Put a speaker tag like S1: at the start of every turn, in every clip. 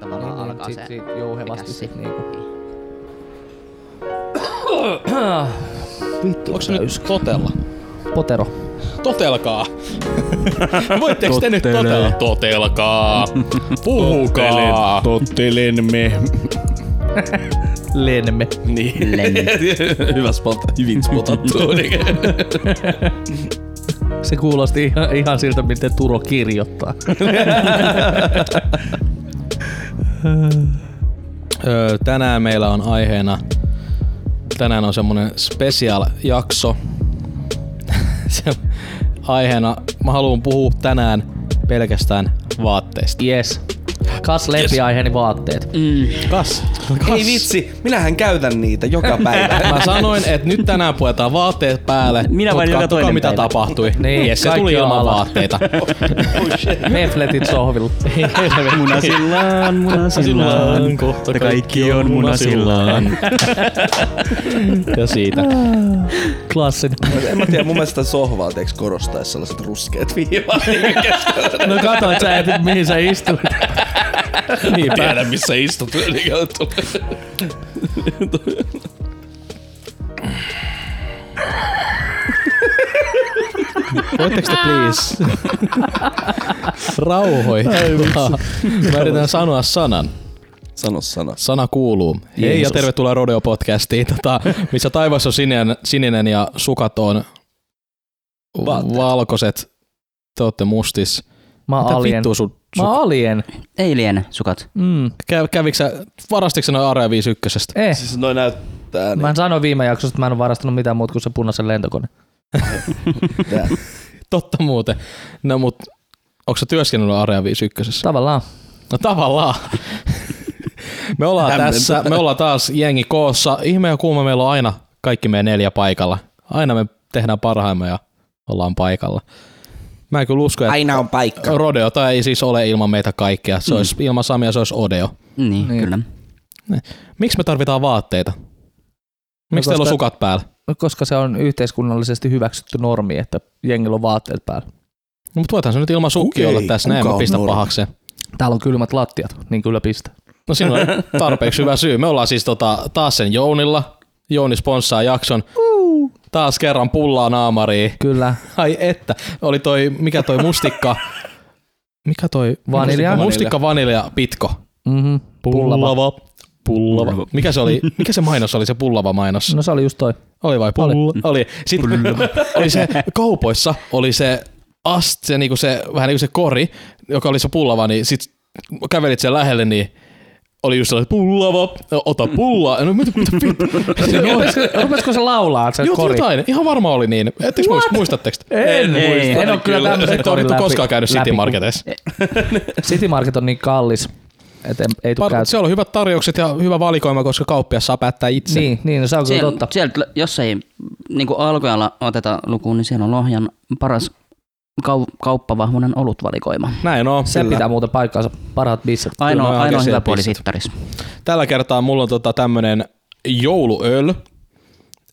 S1: tavallaan
S2: Niin, niin,
S1: alkaa
S2: sit,
S1: se
S2: sit jouhevasti sit niinku. Vittu,
S3: Onko se nyt totella?
S2: potero.
S3: Totelkaa. Voitteko te nyt totella? Totelkaa. Puhukaa.
S4: Tottelemme.
S2: Lennemme.
S3: Niin.
S1: Lenni.
S3: Hyvä spot. Hyvin spotattu.
S2: Se kuulosti ihan, ihan siltä, miten Turo kirjoittaa.
S3: Öö, tänään meillä on aiheena, tänään on semmonen special jakso. Se aiheena, mä haluan puhua tänään pelkästään vaatteista.
S2: Yes. Kas lempiaiheeni vaatteet.
S3: Kas.
S4: Ei vitsi, minähän käytän niitä joka päivä.
S3: Mä sanoin, että nyt tänään puetaan vaatteet päälle.
S1: Minä vain joka toinen
S3: mitä
S1: päivä.
S3: tapahtui.
S2: Niin,
S3: Jesse
S2: kaikki
S3: tuli
S2: on
S3: ilman vaatteita.
S2: Hefletit sohvilla.
S1: Munasillaan, munasillaan, kohta kaikki on munasillaan.
S3: ja siitä.
S2: Klassinen.
S4: en mä tiedä, mun mielestä sohvaa teeks korostaisi sellaiset ruskeat viivat.
S2: No katoit sä, et, mihin sä istuit.
S3: Niin
S4: Tiedä missä istut.
S3: Voitteko te please? Rauhoittaa. Mä yritän sanoa sanan.
S4: Sano sana.
S3: Sana kuuluu. Hei ja
S4: Jeesus.
S3: tervetuloa Rodeo-podcastiin, tota, missä taivas on sininen, sininen ja sukat on
S4: Vaatteet.
S3: valkoiset. Te ootte mustis.
S2: Mä oon
S3: Mitä
S2: alien.
S3: vittua sun...
S2: Mä alien.
S1: Ei liene sukat.
S2: Mm.
S3: kä, kävikö sä, varastiko sä noin Area 51?
S2: Eh.
S4: Siis noi näyttää
S2: Mä
S4: niin.
S2: sanoin viime jaksossa, että mä en ole varastanut mitään muuta kuin se punaisen lentokone.
S3: Totta muuten. No mut, onko sä työskennellyt Area 51?
S2: Tavallaan.
S3: No tavallaan. me ollaan
S4: Hämmentävää.
S3: tässä, me ollaan taas jengi koossa. Ihme ja kuuma meillä on aina kaikki meidän neljä paikalla. Aina me tehdään parhaimme ja ollaan paikalla. Mä en kyllä usko, että
S4: Aina on paikka.
S3: Rodeota ei siis ole ilman meitä kaikkia. Se olisi ilman Samia, se olisi Odeo.
S1: Niin,
S2: Niin.
S1: niin. kyllä.
S3: Miksi me tarvitaan vaatteita? Miksi
S2: No,
S3: teillä on sukat päällä?
S2: No, Koska se on yhteiskunnallisesti hyväksytty normi, että jengillä on vaatteet päällä.
S3: No, mutta voithan se nyt ilman sukki olla tässä, näin mä pistä pahakseen.
S2: Täällä on kylmät lattiat, niin kyllä pistä.
S3: No siinä on tarpeeksi hyvä syy. Me ollaan siis tota, taas sen Jounilla. Jouni sponssaa jakson. Taas kerran pullaa naamariin.
S2: Kyllä.
S3: Ai että, oli toi, mikä toi mustikka, mikä toi
S2: Vanilja.
S3: mustikka vanilja pitko.
S2: Mm-hmm. Pullava.
S3: Pullava. Mikä se oli, mikä se mainos oli, se pullava mainos?
S2: No se oli just toi.
S3: Oli vai pulla? Oli. oli. Sitten oli se, kaupoissa oli se ast, se, niinku se, vähän niinku se kori, joka oli se pullava, niin sit kävelit sen lähelle, niin oli just sellainen pullava, ota pullaa. No mitä, mitä vittu?
S2: Rupesiko, rupesiko se laulaa se
S3: Joo,
S2: kori?
S3: jotain. Ihan varmaan oli niin. Ettekö muist, muistatteko? te?
S2: En,
S1: Ei,
S2: en ole kyllä tämmöisen
S3: Et
S2: korin läpi.
S3: koskaan käynyt City
S2: läpi,
S3: Marketissa.
S2: kun City Market on niin kallis, että ei,
S3: Par- se on hyvät tarjoukset ja hyvä valikoima, koska kauppias saa päättää itse.
S2: Niin, niin, no se on kyllä
S1: Siellä,
S2: totta.
S1: sieltä, jos ei niin alkujalla oteta lukuun, niin siellä on Lohjan paras kau- kauppavahvuinen olutvalikoima.
S3: Näin on.
S2: Se
S3: Kyllä.
S2: pitää muuten paikkaansa. Parhaat bisset.
S1: Ainoa, ainoa hyvä puoli
S3: pistet.
S1: sittaris.
S3: Tällä kertaa mulla on tota tämmönen jouluöl.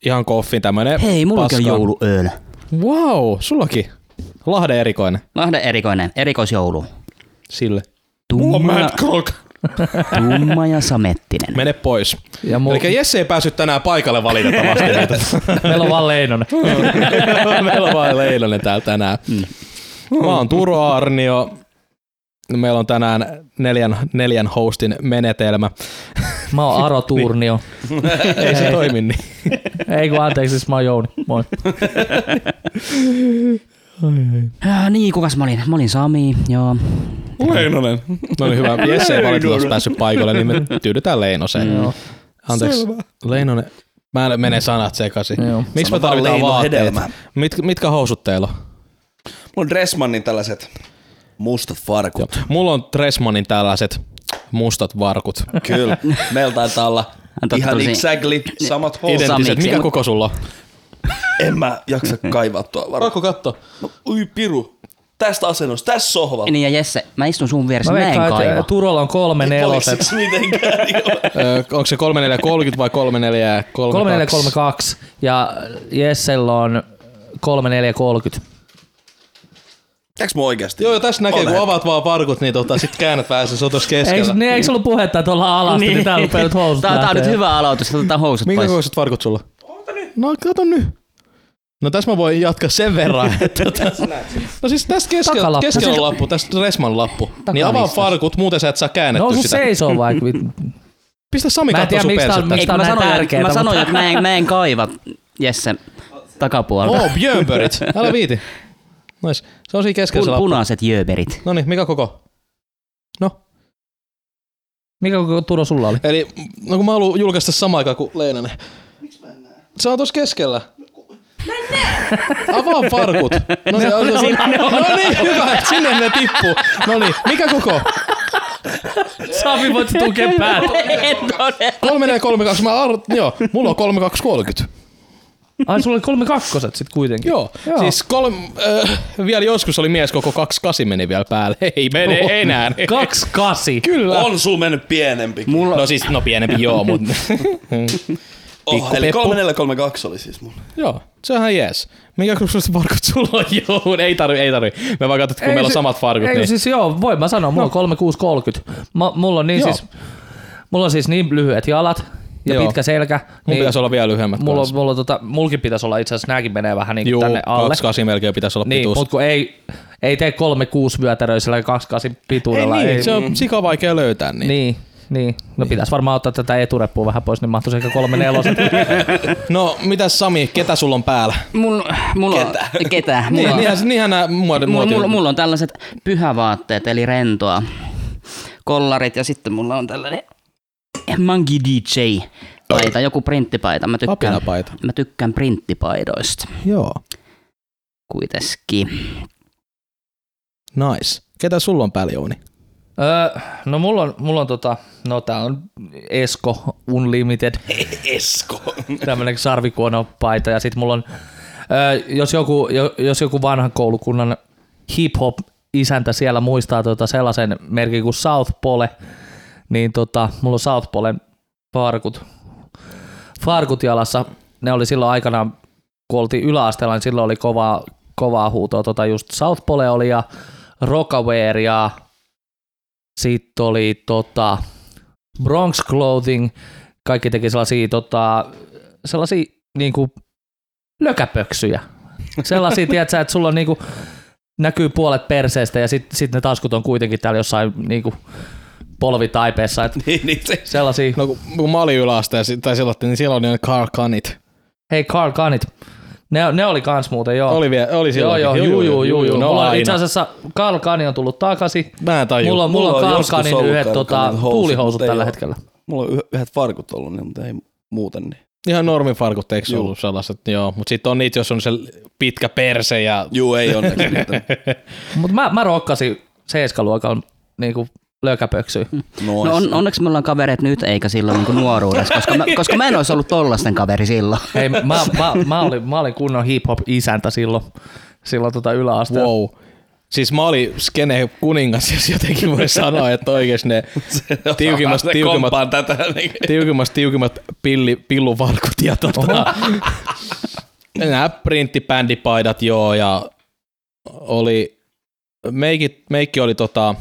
S3: Ihan koffin tämmönen
S1: Hei, mulla on jouluöl.
S3: Wow, sullakin. Lahden erikoinen.
S1: Lahden erikoinen, erikoisjoulu.
S3: Sille.
S1: Tumma,
S3: Clock.
S1: Tumma ja samettinen.
S3: Mene pois.
S2: Ja mu-
S3: Eli Jesse ei päässyt tänään paikalle valitettavasti.
S2: meillä on vaan Leinonen.
S3: Meillä on vain Leilonen täällä tänään. Mä oon Turo Arnio. Meillä on tänään neljän, neljän hostin menetelmä.
S2: Mä oon Aro Turnio.
S3: Ei se toimi niin.
S2: Ei kun anteeksi, siis mä oon Jouni. Moi.
S1: Ah, niin, kukas mä olin? Mä olin Sami, joo.
S4: Leinonen.
S3: No niin hyvä. Jesse ei valitettavasti päässyt paikalle, niin me tyydytään Leinoseen.
S2: Joo.
S3: Anteeksi. Leinonen. Mä en mene sanat sekaisin.
S2: Joo.
S3: Miksi me tarvitaan
S4: Leino
S3: vaatteet?
S4: hedelmää.
S3: Mit, mitkä housut teillä on?
S4: Mulla on Dressmannin tällaiset mustat farkut.
S3: Mulla on Dressmanin tällaiset mustat varkut.
S4: Kyllä. Meillä taitaa olla ihan exactly samat housut.
S3: Mikä koko sulla on?
S4: En mä jaksa kaivaa tuo varmaan.
S3: Pakko katsoa.
S4: No, ui piru. Tästä asennosta, tässä sohvalla.
S1: Niin ja Jesse, mä istun sun vieressä,
S2: Mä
S1: mä, en
S2: että
S1: kaiva.
S2: Turolla on kolme neloset.
S4: Mitenkään.
S3: onko se 3430 vai 3432?
S2: 3432 ja Jessellä on 3430.
S4: Näkeekö mä oikeasti?
S3: Joo, tässä näkee, kun avaat vaan farkut, niin tota, sit käännät vähän se sotos keskellä.
S2: Eikö, niin, eikö ollut puhetta, että ollaan alasti, niin, niin täällä rupeaa nyt housut
S1: Tää, tää on nyt hyvä aloitus, otetaan housut
S3: Minkä
S1: pois.
S3: kokoiset farkut sulla? No kato nyt. No tässä mä voin jatkaa sen verran. Että, tota, no siis tästä keskellä,
S2: Takalappu.
S3: keskellä on lappu, tästä Resman lappu. Niin avaa farkut, muuten sä et saa käännettyä
S2: No
S3: sitä.
S2: seisoo vaikka.
S3: Pistä Sami
S2: Mä en
S3: katsoa sun
S2: miksi
S3: persettä.
S2: miksi
S1: mä
S2: näin
S1: sanoin,
S2: tärkeetä,
S1: mä sanoin että mä en, mä en kaiva Jesse takapuolelta.
S3: Oh, Björnbörit. Älä viiti. Nois. Se on siinä keskellä se
S1: Pun,
S3: lappu.
S1: punaiset jöberit.
S3: No niin, mikä koko? No.
S2: Mikä koko Turo sulla oli?
S3: Eli no kun mä haluan julkaista samaan aikaan kuin Leinanen. Se on tuossa keskellä. Avaa farkut. No niin, no, no, no niin, hyvä, sinne ne tippuu. No niin, mikä koko?
S2: Sami voit tukea päät.
S3: 3432, mä arvot, joo, mulla on 3230.
S2: Ai sulla oli kolme kakkoset sit kuitenkin.
S3: Joo,
S2: Joo.
S3: siis kolme, äh, vielä joskus oli mies koko 28 meni vielä päälle. Ei mene enää.
S2: Kaksi kasi.
S3: Kyllä.
S4: On sul mennyt pienempi.
S1: Mulla,
S3: No siis, no pienempi joo, mutta
S4: Oh, eli
S3: peppu.
S4: 3432 oli siis mulla.
S3: joo, se on ihan jees. Minkä kokoiset farkut sulla on? Joo, ei tarvi, ei tarvi. Me vaan katsot, kun
S2: Ei
S3: meillä on
S2: se-
S3: samat farkut.
S2: Ei,
S3: Niin.
S2: siis joo, voin mä sanoa, mulla on 3630. Mä, mulla on niin
S3: Joo.
S2: siis, mulla on siis niin lyhyet jalat ja
S3: Joo.
S2: pitkä selkä.
S3: Mun
S2: niin
S3: pitäisi olla vielä lyhyemmät
S2: mulla, on,
S3: kanssa.
S2: mulla on tota, mulkin pitäisi olla itse asiassa, nääkin menee vähän niin
S3: Juu,
S2: tänne alle.
S3: 28 melkein pitäisi olla
S2: Niin,
S3: pituus.
S2: mutta kun ei, ei tee kolme kuusi vyötäröisellä 28 pituudella.
S3: ei, niin, se on sika vaikea löytää. Niin.
S2: Niin, niin. No pitäisi varmaan ottaa tätä etureppua vähän pois, niin mahtuisi ehkä kolme neloset.
S3: No, mitäs Sami, ketä sulla on päällä?
S1: mulla, mulla
S4: Ketä?
S1: on, ketä? Mulla,
S3: Niin,
S1: on-
S3: niinhän, niinhän nämä muodot
S1: mulla, mulla, mulla on tällaiset pyhävaatteet, eli rentoa kollarit ja sitten mulla on tällainen Mangi DJ paita, joku printtipaita. Mä tykkään, mä tykkään printtipaidoista
S3: Joo.
S1: kuitenkin.
S3: Nice. Ketä sulla on päällä, Jouni?
S2: Öö, no mulla on, mulla on tota, no tää on Esko Unlimited,
S4: Esko.
S2: tämmönen sarvikuonopaita ja sit mulla on, öö, jos, joku, jo, jos joku vanhan koulukunnan hip-hop isäntä siellä muistaa tota sellaisen merkin kuin South Pole, niin tota, mulla on South Polen farkut, farkut jalassa. Ne oli silloin aikanaan, kun oltiin yläasteella, niin silloin oli kovaa, kovaa huutoa. Tota just South Pole oli ja Rockaware ja sitten oli tota Bronx Clothing. Kaikki teki sellaisia, tota, sellaisia niinku lökäpöksyjä. Sellaisia, tiedätkö, että sulla on niinku, näkyy puolet perseestä ja sitten sit ne taskut on kuitenkin täällä jossain niinku polvitaipeessa. Et
S4: niin, niin se.
S2: sellaisia.
S3: No kun, kun mä olin yläasteella tai silloin, niin siellä oli ne Carl Canit.
S2: Hei Carl Gunnit. Ne, ne oli kans muuten, joo.
S3: Oli, vielä, oli
S2: joo,
S3: silloin.
S2: joo, juu, juu, juu, juu.
S3: No
S2: Mulla on itse asiassa Carl Gunni on tullut takaisin.
S3: Mä en tajua.
S2: Mulla on, mulla
S4: Mulla on
S2: Gunnin
S4: ollut
S2: yhdet
S4: Carl
S2: tota, tuulihousut tällä
S4: oo.
S2: hetkellä.
S4: Mulla on yh- yhdet farkut ollut, niin, mutta ei muuten. Niin.
S3: Ihan normifarkut, eikö se
S4: Juu.
S3: ollut sellaiset? Joo, mutta sitten on niitä, jos on se pitkä perse ja...
S4: Juu, ei onneksi niitä.
S2: Mutta mä, mä rokkasin seiskaluokan niinku lökäpöksyä.
S4: Nois.
S1: No on, onneksi me ollaan kavereet nyt eikä silloin niin nuoruudessa, koska mä, koska mä en olisi ollut tollasten kaveri silloin.
S2: Hei, mä, mä, mä, olin, mä olin kunnon hip-hop-isäntä silloin, silloin tota yläasteella.
S3: Wow. Siis mä olin skene kuningas, jos jotenkin voi sanoa, että oikeesti ne tiukimmat, tiukimmat,
S4: tätä. Niin.
S3: tiukimmat, tiukimmat pilli, pilluvarkut ja tota, nämä printtibändipaidat joo ja oli, meikit, meikki oli tota,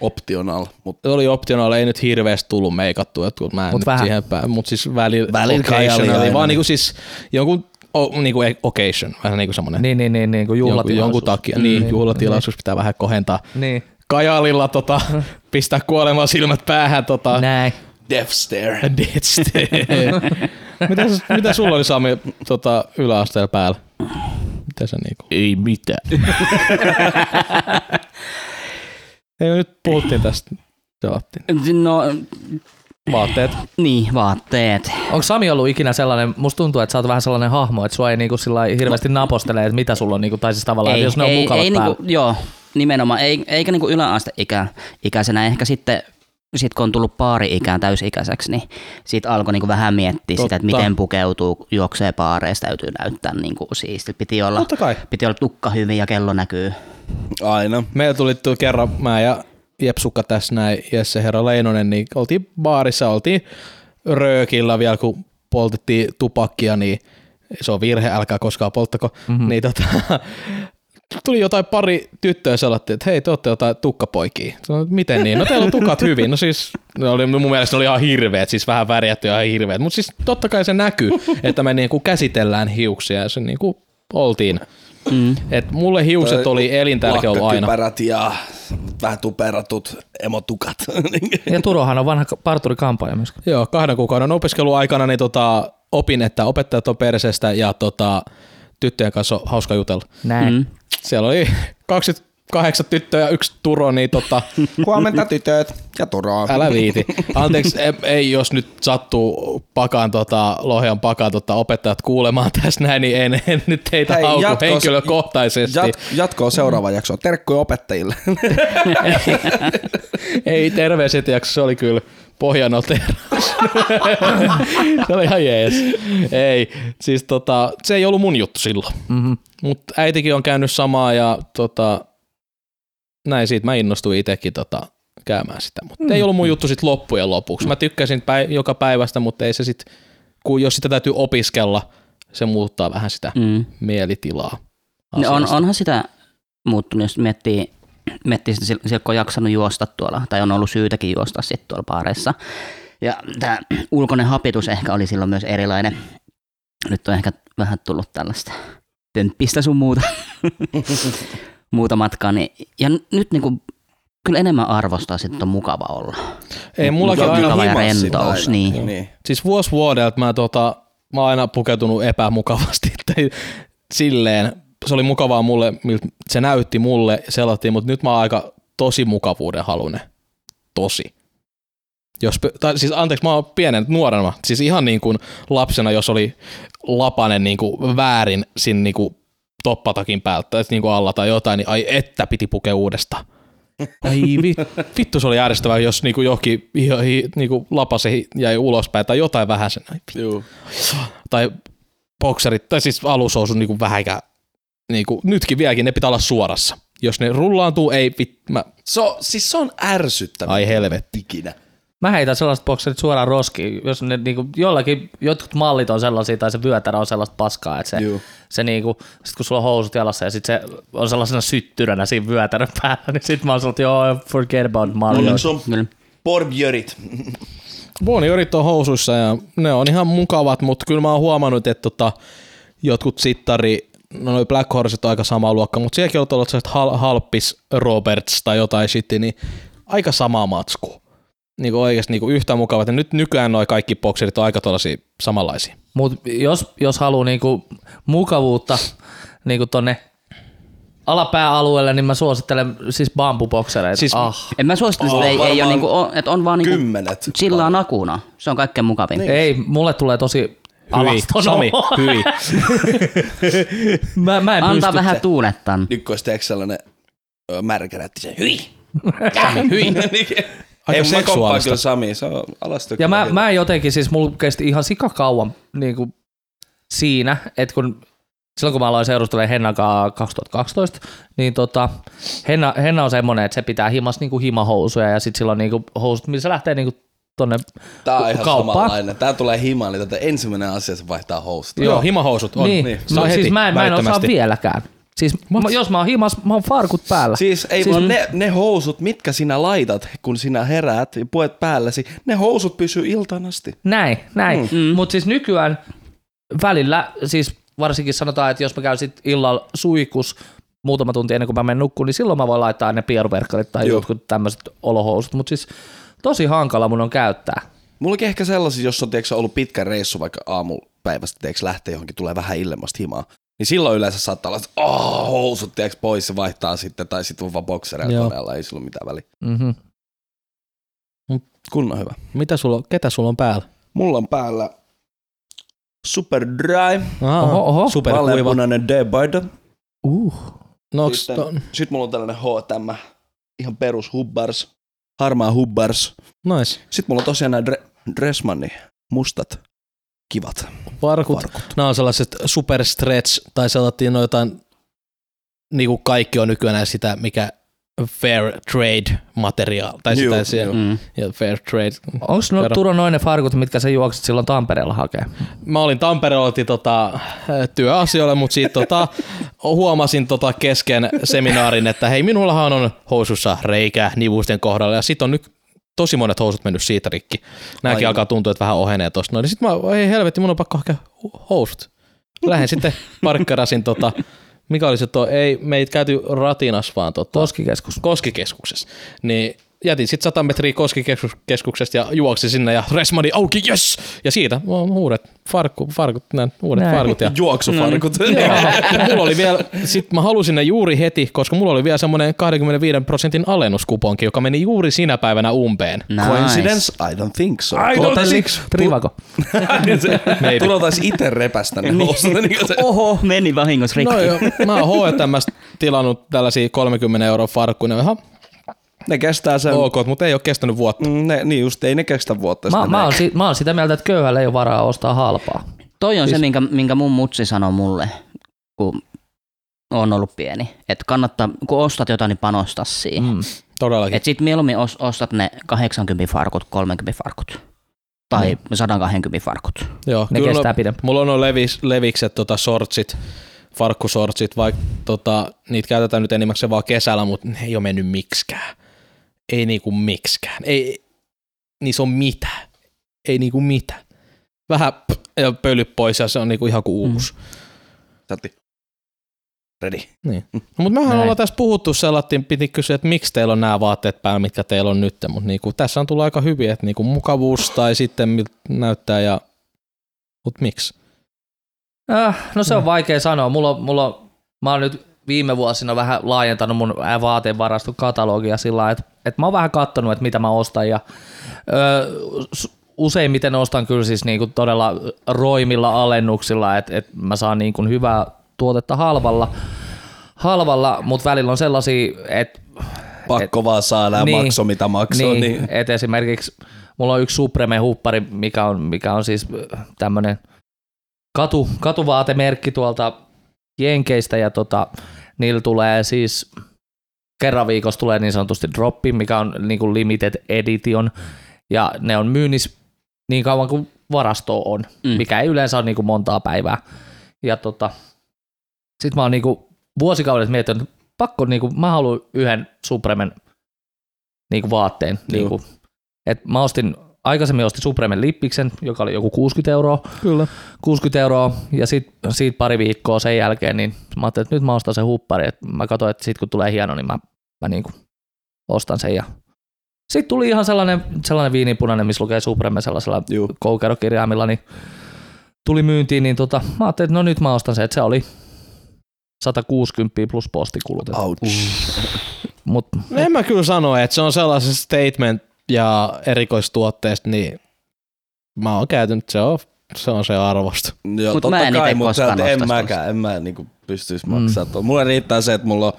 S4: Optional, mutta
S3: oli optional, ei nyt hirveästi tullut meikattua, että kun mä en
S2: Mut
S3: nyt
S2: vähän.
S3: siihen pää, mutta siis välillä,
S4: Välillä
S3: occasionally,
S4: aina.
S3: vaan niinku siis jonkun o, niinku occasion, vähän niinku semmonen
S2: Niin, niin, niin, niin kuin
S3: jonkun,
S2: juhlatilaisuus.
S3: jonkun takia, niin,
S2: Niin,
S3: juhlatilaisuus pitää vähän kohentaa.
S2: Niin,
S3: Kajalilla tota, pistää kuolemaan silmät päähän tota,
S2: näin.
S4: Death Stare.
S3: Death Stare. mitä, mitä sulla oli Sami tota, yläasteella päällä? Mitä sä niinku?
S2: Ei mitään.
S3: Ei nyt puhuttiin tästä. Selattiin.
S1: No
S3: Vaatteet.
S1: niin, vaatteet.
S2: Onko Sami ollut ikinä sellainen, musta tuntuu, että sä oot vähän sellainen hahmo, että sua ei niinku sillä hirveästi napostele, että mitä sulla on, niinku, tai siis tavallaan, että jos ne on mukavat
S1: ei,
S2: päällä.
S1: niinku, joo, nimenomaan, ei, eikä niinku yläasteikä, ikäisenä, ehkä sitten sit kun on tullut paari-ikään täysikäiseksi, niin sit alkoi niinku vähän miettiä sitä, että
S3: Totta.
S1: miten pukeutuu, juoksee paareista, täytyy näyttää niinku siisti. Piti olla,
S3: Totta kai.
S1: piti olla tukka hyvin ja kello näkyy.
S4: Aina.
S3: Meillä tuli tuo kerran, mä ja Jepsukka tässä näin, Jesse Herra Leinonen, niin oltiin baarissa, oltiin röökillä vielä, kun poltettiin tupakkia, niin se on virhe, älkää koskaan polttako. Mm-hmm. Niin tota, tuli jotain pari tyttöä selattiin, että hei, te olette jotain tukkapoikia. Sanoin, että miten niin? No teillä on tukat hyvin. No siis, ne oli, mun mielestä ne oli ihan hirveet, siis vähän värjätty ja ihan hirveet. Mutta siis totta kai se näkyy, että me niinku käsitellään hiuksia ja se niinku oltiin. Mm. Et mulle hiukset oli elintärkeä ollut aina.
S4: Lakkakypärät ja vähän tuperatut emotukat.
S2: Ja Turohan on vanha parturi kampaaja myös.
S3: Joo, kahden kuukauden opiskeluaikana niin tota, opin, että opettajat on perseestä ja tota, tyttöjen kanssa on hauska jutella.
S2: Näin. Mm.
S3: Siellä oli 28 tyttöä ja yksi Turo, niin tota,
S4: Huomenta tytöt ja turoa.
S3: älä viiti. Anteeksi, ei, ei jos nyt sattuu pakan, tota, Lohjan pakan tota, opettajat kuulemaan tässä näin, niin en, en nyt teitä
S4: Hei,
S3: hauku
S4: jatkos-
S3: henkilökohtaisesti.
S4: Jat, jatkoa seuraava jakso. Terkkuja opettajille.
S3: Ei terveiset jakso, se oli kyllä pohjanoteraus. se oli ihan jees. Ei, siis tota, se ei ollut mun juttu silloin.
S2: Mm-hmm.
S3: Mutta äitikin on käynyt samaa ja tota, näin siitä mä innostuin itsekin tota, käymään sitä. Mutta mm. ei ollut mun juttu sit loppujen lopuksi. Mä tykkäsin päi- joka päivästä, mutta ei se sit, kun jos sitä täytyy opiskella, se muuttaa vähän sitä
S1: Mm.
S3: mielitilaa.
S1: No on, onhan sitä muuttunut, jos miettii, sil- silloin on jaksanut juosta tuolla, tai on ollut syytäkin juosta sitten tuolla baareissa. Ja tämä ulkoinen hapitus ehkä oli silloin myös erilainen. Nyt on ehkä vähän tullut tällaista pömppistä sun muuta, muuta matkaa. Niin, ja nyt niinku, kyllä enemmän arvostaa, että on mukava olla.
S3: Ei, mullakin
S1: Mukava
S3: aina
S1: ja rentous,
S4: aina.
S1: niin.
S4: niin.
S3: Siis vuosi vuodelta mä, tota, mä oon aina pukeutunut epämukavasti. Tai silleen, se oli mukavaa mulle, miltä se näytti mulle, selattiin, mutta nyt mä oon aika tosi mukavuuden halunen. Tosi. Jos, tai siis anteeksi, mä oon pienen nuorena, siis ihan niin kuin lapsena, jos oli lapanen niin kuin väärin siinä niin kuin toppatakin päältä tai niin kuin alla tai jotain, niin ai että piti pukea uudestaan. Ai vi, vittu se oli järjestävää, jos niinku johonkin niinku lapase jäi ulospäin tai jotain vähän sen. Tai bokserit, tai siis alushousut niinku vähäkä, niinku, nytkin vieläkin ne pitää olla suorassa. Jos ne rullaantuu, ei vit, mä,
S4: Se on, siis se on ärsyttävää.
S3: ai helvetti.
S4: Ikinä.
S2: Mä heitän sellaiset bokserit suoraan roskiin, jos ne niinku, jollakin, jotkut mallit on sellaisia tai se vyötärä on sellaista paskaa, että se,
S4: Juu.
S2: se niinku, sit kun sulla on housut jalassa ja sit se on sellaisena syttyränä siinä vyötärän päällä, niin sit mä oon sanonut, joo, forget about malli.
S4: Onneksi on
S1: Kyllä.
S4: Borbjörit.
S3: Boniorit on housuissa ja ne on ihan mukavat, mutta kyllä mä oon huomannut, että tota, jotkut sittari, no noi Black Horset on aika sama luokka, mutta sielläkin on ollut sellaiset hal, Halppis Roberts tai jotain shitti, niin aika sama matsku. Niin kuin oikeasti niin kuin yhtä mukavat. Ja nyt nykyään noi kaikki bokserit on aika tuollaisia samanlaisia.
S2: Mut jos, jos haluaa niinku mukavuutta niinku tonne alapääalueelle, niin mä suosittelen siis bambuboksereita.
S3: Siis-
S2: ah.
S1: En mä suosittele,
S4: Oh,
S1: että ei, ei ole niinku, että on vaan niinku
S4: Kymmenet.
S1: chillaa nakuna. Se on kaikkein mukavin.
S4: Niin.
S2: Ei, mulle tulee tosi alaston
S3: Sami, hyi.
S2: mä, mä en
S1: Antaa
S2: pysty.
S1: vähän tuunettan.
S4: Nyt olisi sellainen märkärätti se hyi.
S3: hyi.
S4: Ei,
S3: Aika seksuaalista.
S4: kyllä Sami, se on alastökkä.
S2: Ja mä, mä jotenkin, siis mulla kesti ihan sikakauan niin kuin siinä, että kun silloin kun mä aloin seurustelemaan Hennan kanssa 2012, niin tota, Henna, Henna on semmonen, että se pitää himas niinku himahousuja ja sit silloin niinku housut, missä se lähtee niinku tonne
S4: Tää on ihan
S2: kauppaan.
S4: samanlainen. Tää tulee himaan, niin tätä ensimmäinen asia se vaihtaa housut.
S3: Joo, himahousut on.
S2: niin,
S4: niin.
S3: Saa heti,
S2: siis mä en, mä en osaa vieläkään. Siis mä, jos mä oon himas, mä oon farkut päällä.
S4: Siis ei siis, vaan ne, ne housut, mitkä sinä laitat, kun sinä heräät ja puet päälläsi, ne housut pysyy iltaan asti.
S2: Näin, näin. Mm. Mutta siis nykyään välillä, siis varsinkin sanotaan, että jos mä käyn sit illalla suikus muutama tunti ennen kuin mä menen nukkuun, niin silloin mä voin laittaa ne pieruverkkarit tai
S4: Joo.
S2: jotkut tämmöiset olohousut. Mutta siis tosi hankala mun on käyttää.
S4: Mullakin ehkä sellaisia, jos on tiedätkö, ollut pitkä reissu, vaikka aamupäivästä tiedätkö, lähtee johonkin, tulee vähän illemmasta himaa. Niin silloin yleensä saattaa olla, että oh, housut tiedätkö, pois ja vaihtaa sitten, tai sitten vaan boksereilla
S3: Joo.
S4: koneella, ei sillä ole mitään väliä.
S2: Mm-hmm.
S4: Kunnon hyvä.
S3: Mitä sulla, ketä sulla on päällä?
S4: Mulla on päällä Super Dry,
S3: Aha,
S2: Oho, oho.
S3: Superkuiva.
S4: vaaleanpunainen Debaida.
S2: Uh.
S3: No,
S4: Sitten,
S3: to,
S4: sitten mulla on tällainen H&M, ihan perus hubbars, harmaa hubbars.
S3: nice.
S4: Sitten mulla on tosiaan nämä Dre- Dressmanni mustat, kivat.
S3: Varkut.
S4: Varkut.
S3: Nämä on sellaiset super stretch, tai sellaisia no jotain, niin kuin kaikki on nykyään sitä, mikä fair trade materiaal. Tai sitä siellä,
S1: Mm.
S3: ja fair trade.
S2: Onko no. Turo noin ne farkut, mitkä sä juoksit silloin Tampereella hakee?
S3: Mä olin Tampereella tota, työasioilla, mutta siitä tota, huomasin tota kesken seminaarin, että hei, minullahan on housussa reikä nivusten kohdalla ja sit on nyt tosi monet housut mennyt siitä rikki. Nämäkin alkaa tuntua, että vähän ohenee tosta. noin. Niin sit mä, hei helvetti, mun on pakko hakea housut. Lähden sitten parkkarasin tota, mikä oli se tuo, ei, me ei käyty Ratinas, vaan tota,
S2: Koskikeskus.
S3: Koskikeskuksessa. Niin jätin sitten 100 metriä Koskikeskuksesta ja juoksin sinne ja Resmani auki, yes! Ja siitä on uudet farkku, farkut, näin, uudet
S2: Näin.
S3: farkut. Ja
S4: Juoksufarkut.
S3: Joo. mulla oli vielä, sit mä halusin ne juuri heti, koska mulla oli vielä semmoinen 25 prosentin alennuskuponki, joka meni juuri sinä päivänä umpeen.
S1: Nice.
S4: Coincidence? I don't think so.
S2: Hotelli, Trivako.
S3: Maybe.
S4: Tulo taisi itse repästä ne housut. niin se-
S1: Oho, meni vahingossa rikki.
S3: No joo, mä oon H&Mstä tilannut tällaisia 30 euroa farkkuja. Ihan
S4: Ne kestää sen.
S3: ok, mutta ei ole kestänyt vuotta.
S4: Mm, Ne, niin just, ei ne kestä vuotta.
S2: Mä, mä, oon, si- mä oon sitä mieltä, että köyhällä ei ole varaa ostaa halpaa.
S1: Toi on se, minkä, minkä mun mutsi sanoi mulle, kun on ollut pieni. Että kannattaa, kun ostat jotain, niin panostaa siihen. Mm.
S2: Mm.
S3: Todellakin.
S1: Että sit mieluummin os, ostat ne 80 farkut, 30 farkut. Tai 120 farkut.
S3: Joo,
S2: Ne
S3: kyllä
S2: kestää
S3: no,
S2: pidempään.
S3: Mulla on nuo levis, levikset, tota, sortsit, farkkusortsit, vaikka tota, niitä käytetään nyt enimmäkseen vaan kesällä, mutta ne ei ole mennyt miksikään. Ei niinku miksikään. Ei, niissä on mitä. Ei niinku mitä. Vähän p- ja pöly pois ja se on niinku ihan kuin uusi.
S4: Sätti. Ready.
S3: Niin. No, mutta mehän
S2: Näin.
S3: ollaan tässä puhuttu sellainen, piti kysyä, että miksi teillä on nämä vaatteet päällä, mitkä teillä on nyt. Mutta niinku, tässä on tullut aika hyviä, että niinku mukavuus tai sitten miltä näyttää ja mutta miksi?
S2: Äh, no se on vaikea sanoa. Mulla, on- mulla, mä oon nyt viime vuosina vähän laajentanut mun vaatevaraston katalogia sillä lailla, että, että mä oon vähän kattonut, että mitä mä ostan ja ö, s- useimmiten ostan kyllä siis niinku todella roimilla alennuksilla, että, että mä saan niinku hyvää tuotetta halvalla, halvalla mutta välillä on sellaisia, että
S4: Pakko vaan saada
S2: Niin.
S4: makso mitä maksoo.
S2: niin,
S4: Niin.
S2: et esimerkiksi mulla on yksi Supreme-huppari, mikä on, mikä on siis tämmöinen katu, katuvaatemerkki tuolta Jenkeistä ja tota, niillä tulee siis kerran viikossa tulee niin sanotusti droppi, mikä on niin kuin limited edition ja ne on myynnissä niin kauan kuin varasto on,
S1: Mm.
S2: mm. mikä ei yleensä ole niin kuin montaa päivää. Ja tota, sit mä oon niin kuin vuosikaudet miettinyt, että pakko niin kuin, mä haluan yhden Supremen niin kuin vaatteen. Niin kuin, et mä ostin, aikaisemmin ostin Supremen lippiksen, joka oli joku 60 euroa.
S3: Kyllä.
S2: 60 euroa ja sit, siitä pari viikkoa sen jälkeen, niin mä ajattelin, että nyt mä ostan sen huppari. Et mä katsoin, että sit kun tulee hieno, niin mä, mä niin kuin ostan sen. Ja sitten tuli ihan sellainen, sellainen viinipunainen, missä lukee Supreme sellaisella
S4: Juu.
S2: koukerokirjaimilla, niin tuli myyntiin, niin tota, mä ajattelin, että no nyt mä ostan sen, että se oli 160 plus postikulut.
S4: Ouch.
S2: Mut,
S3: En mä kyllä sano, että se on sellaisen statement ja erikoistuotteesta, niin mä oon käytynyt, se on se, on se arvosta.
S4: Joo,
S1: Mut
S4: totta
S1: mä en
S4: kai, mutta en mäkään, en mä niinku pystyisi
S2: Mm.
S4: maksaa mm. Mulle riittää se, että mulla on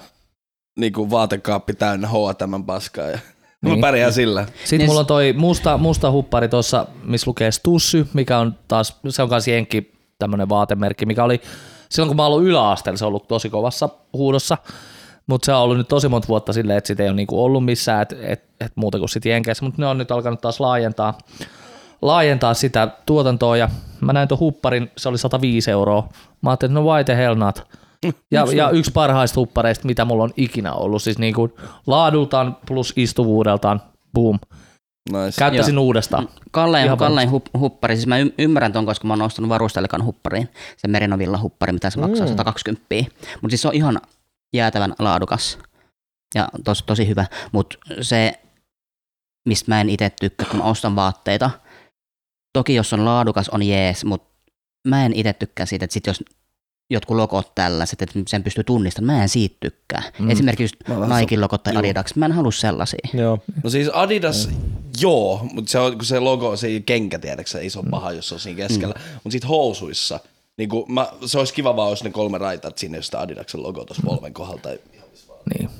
S4: niinku vaatekaappi täynnä H&M paskaa ja niin.
S2: Niin.
S4: mä pärjään sillä.
S2: Sitten
S1: Niin
S2: mulla on toi musta, musta huppari tuossa, missä lukee Stussy, mikä on taas, se on kans jenkki tämmönen vaatemerkki, mikä oli silloin kun mä oon ollut yläasteella, se on ollut tosi kovassa huudossa, mutta se on ollut nyt tosi monta vuotta silleen, että sitä ei ole niinku ollut missään, että et, et muuta kuin sitten jenkeissä, mutta ne on nyt alkanut taas laajentaa, laajentaa sitä tuotantoa ja mä näin tuon hupparin, se oli 105 euroa. Mä ajattelin, että no why the hell not? Ja, ja yksi parhaista huppareista, mitä mulla on ikinä ollut, siis niinku laadultaan plus istuvuudeltaan, boom.
S4: Nice.
S2: Käyttäisin uudestaan.
S1: Kallein, kallein hup, huppari, siis mä y- ymmärrän ton, koska mä oon ostanut varustelikan huppariin, se Merinovilla huppari, mitä se maksaa,
S3: Mm.
S1: 120. Mutta siis se on ihan jäätävän laadukas ja tos, tosi hyvä, mutta se, mistä mä en itse tykkää, kun mä ostan vaatteita, toki jos on laadukas, on jees, mutta mä en itse tykkää siitä, että sit jos jotkut logot tällaiset, että sen pystyy tunnistamaan, mä en siitä tykkää.
S2: Mm.
S1: Mm. Esimerkiksi Nike logot tai. Adidas, mä en halua sellaisia.
S3: Joo.
S4: No siis Adidas, joo, mutta se on, kun se logo, se kenkä, tiedätkö, ei se ole paha, jos se on siinä keskellä. Mm. Mutta sitten housuissa, niin kun mä, se olisi kiva vaan, jos ne kolme raitat sinne, jos sitä Adidaksen logo tuossa polven kohdalla. Tai...
S2: Niin.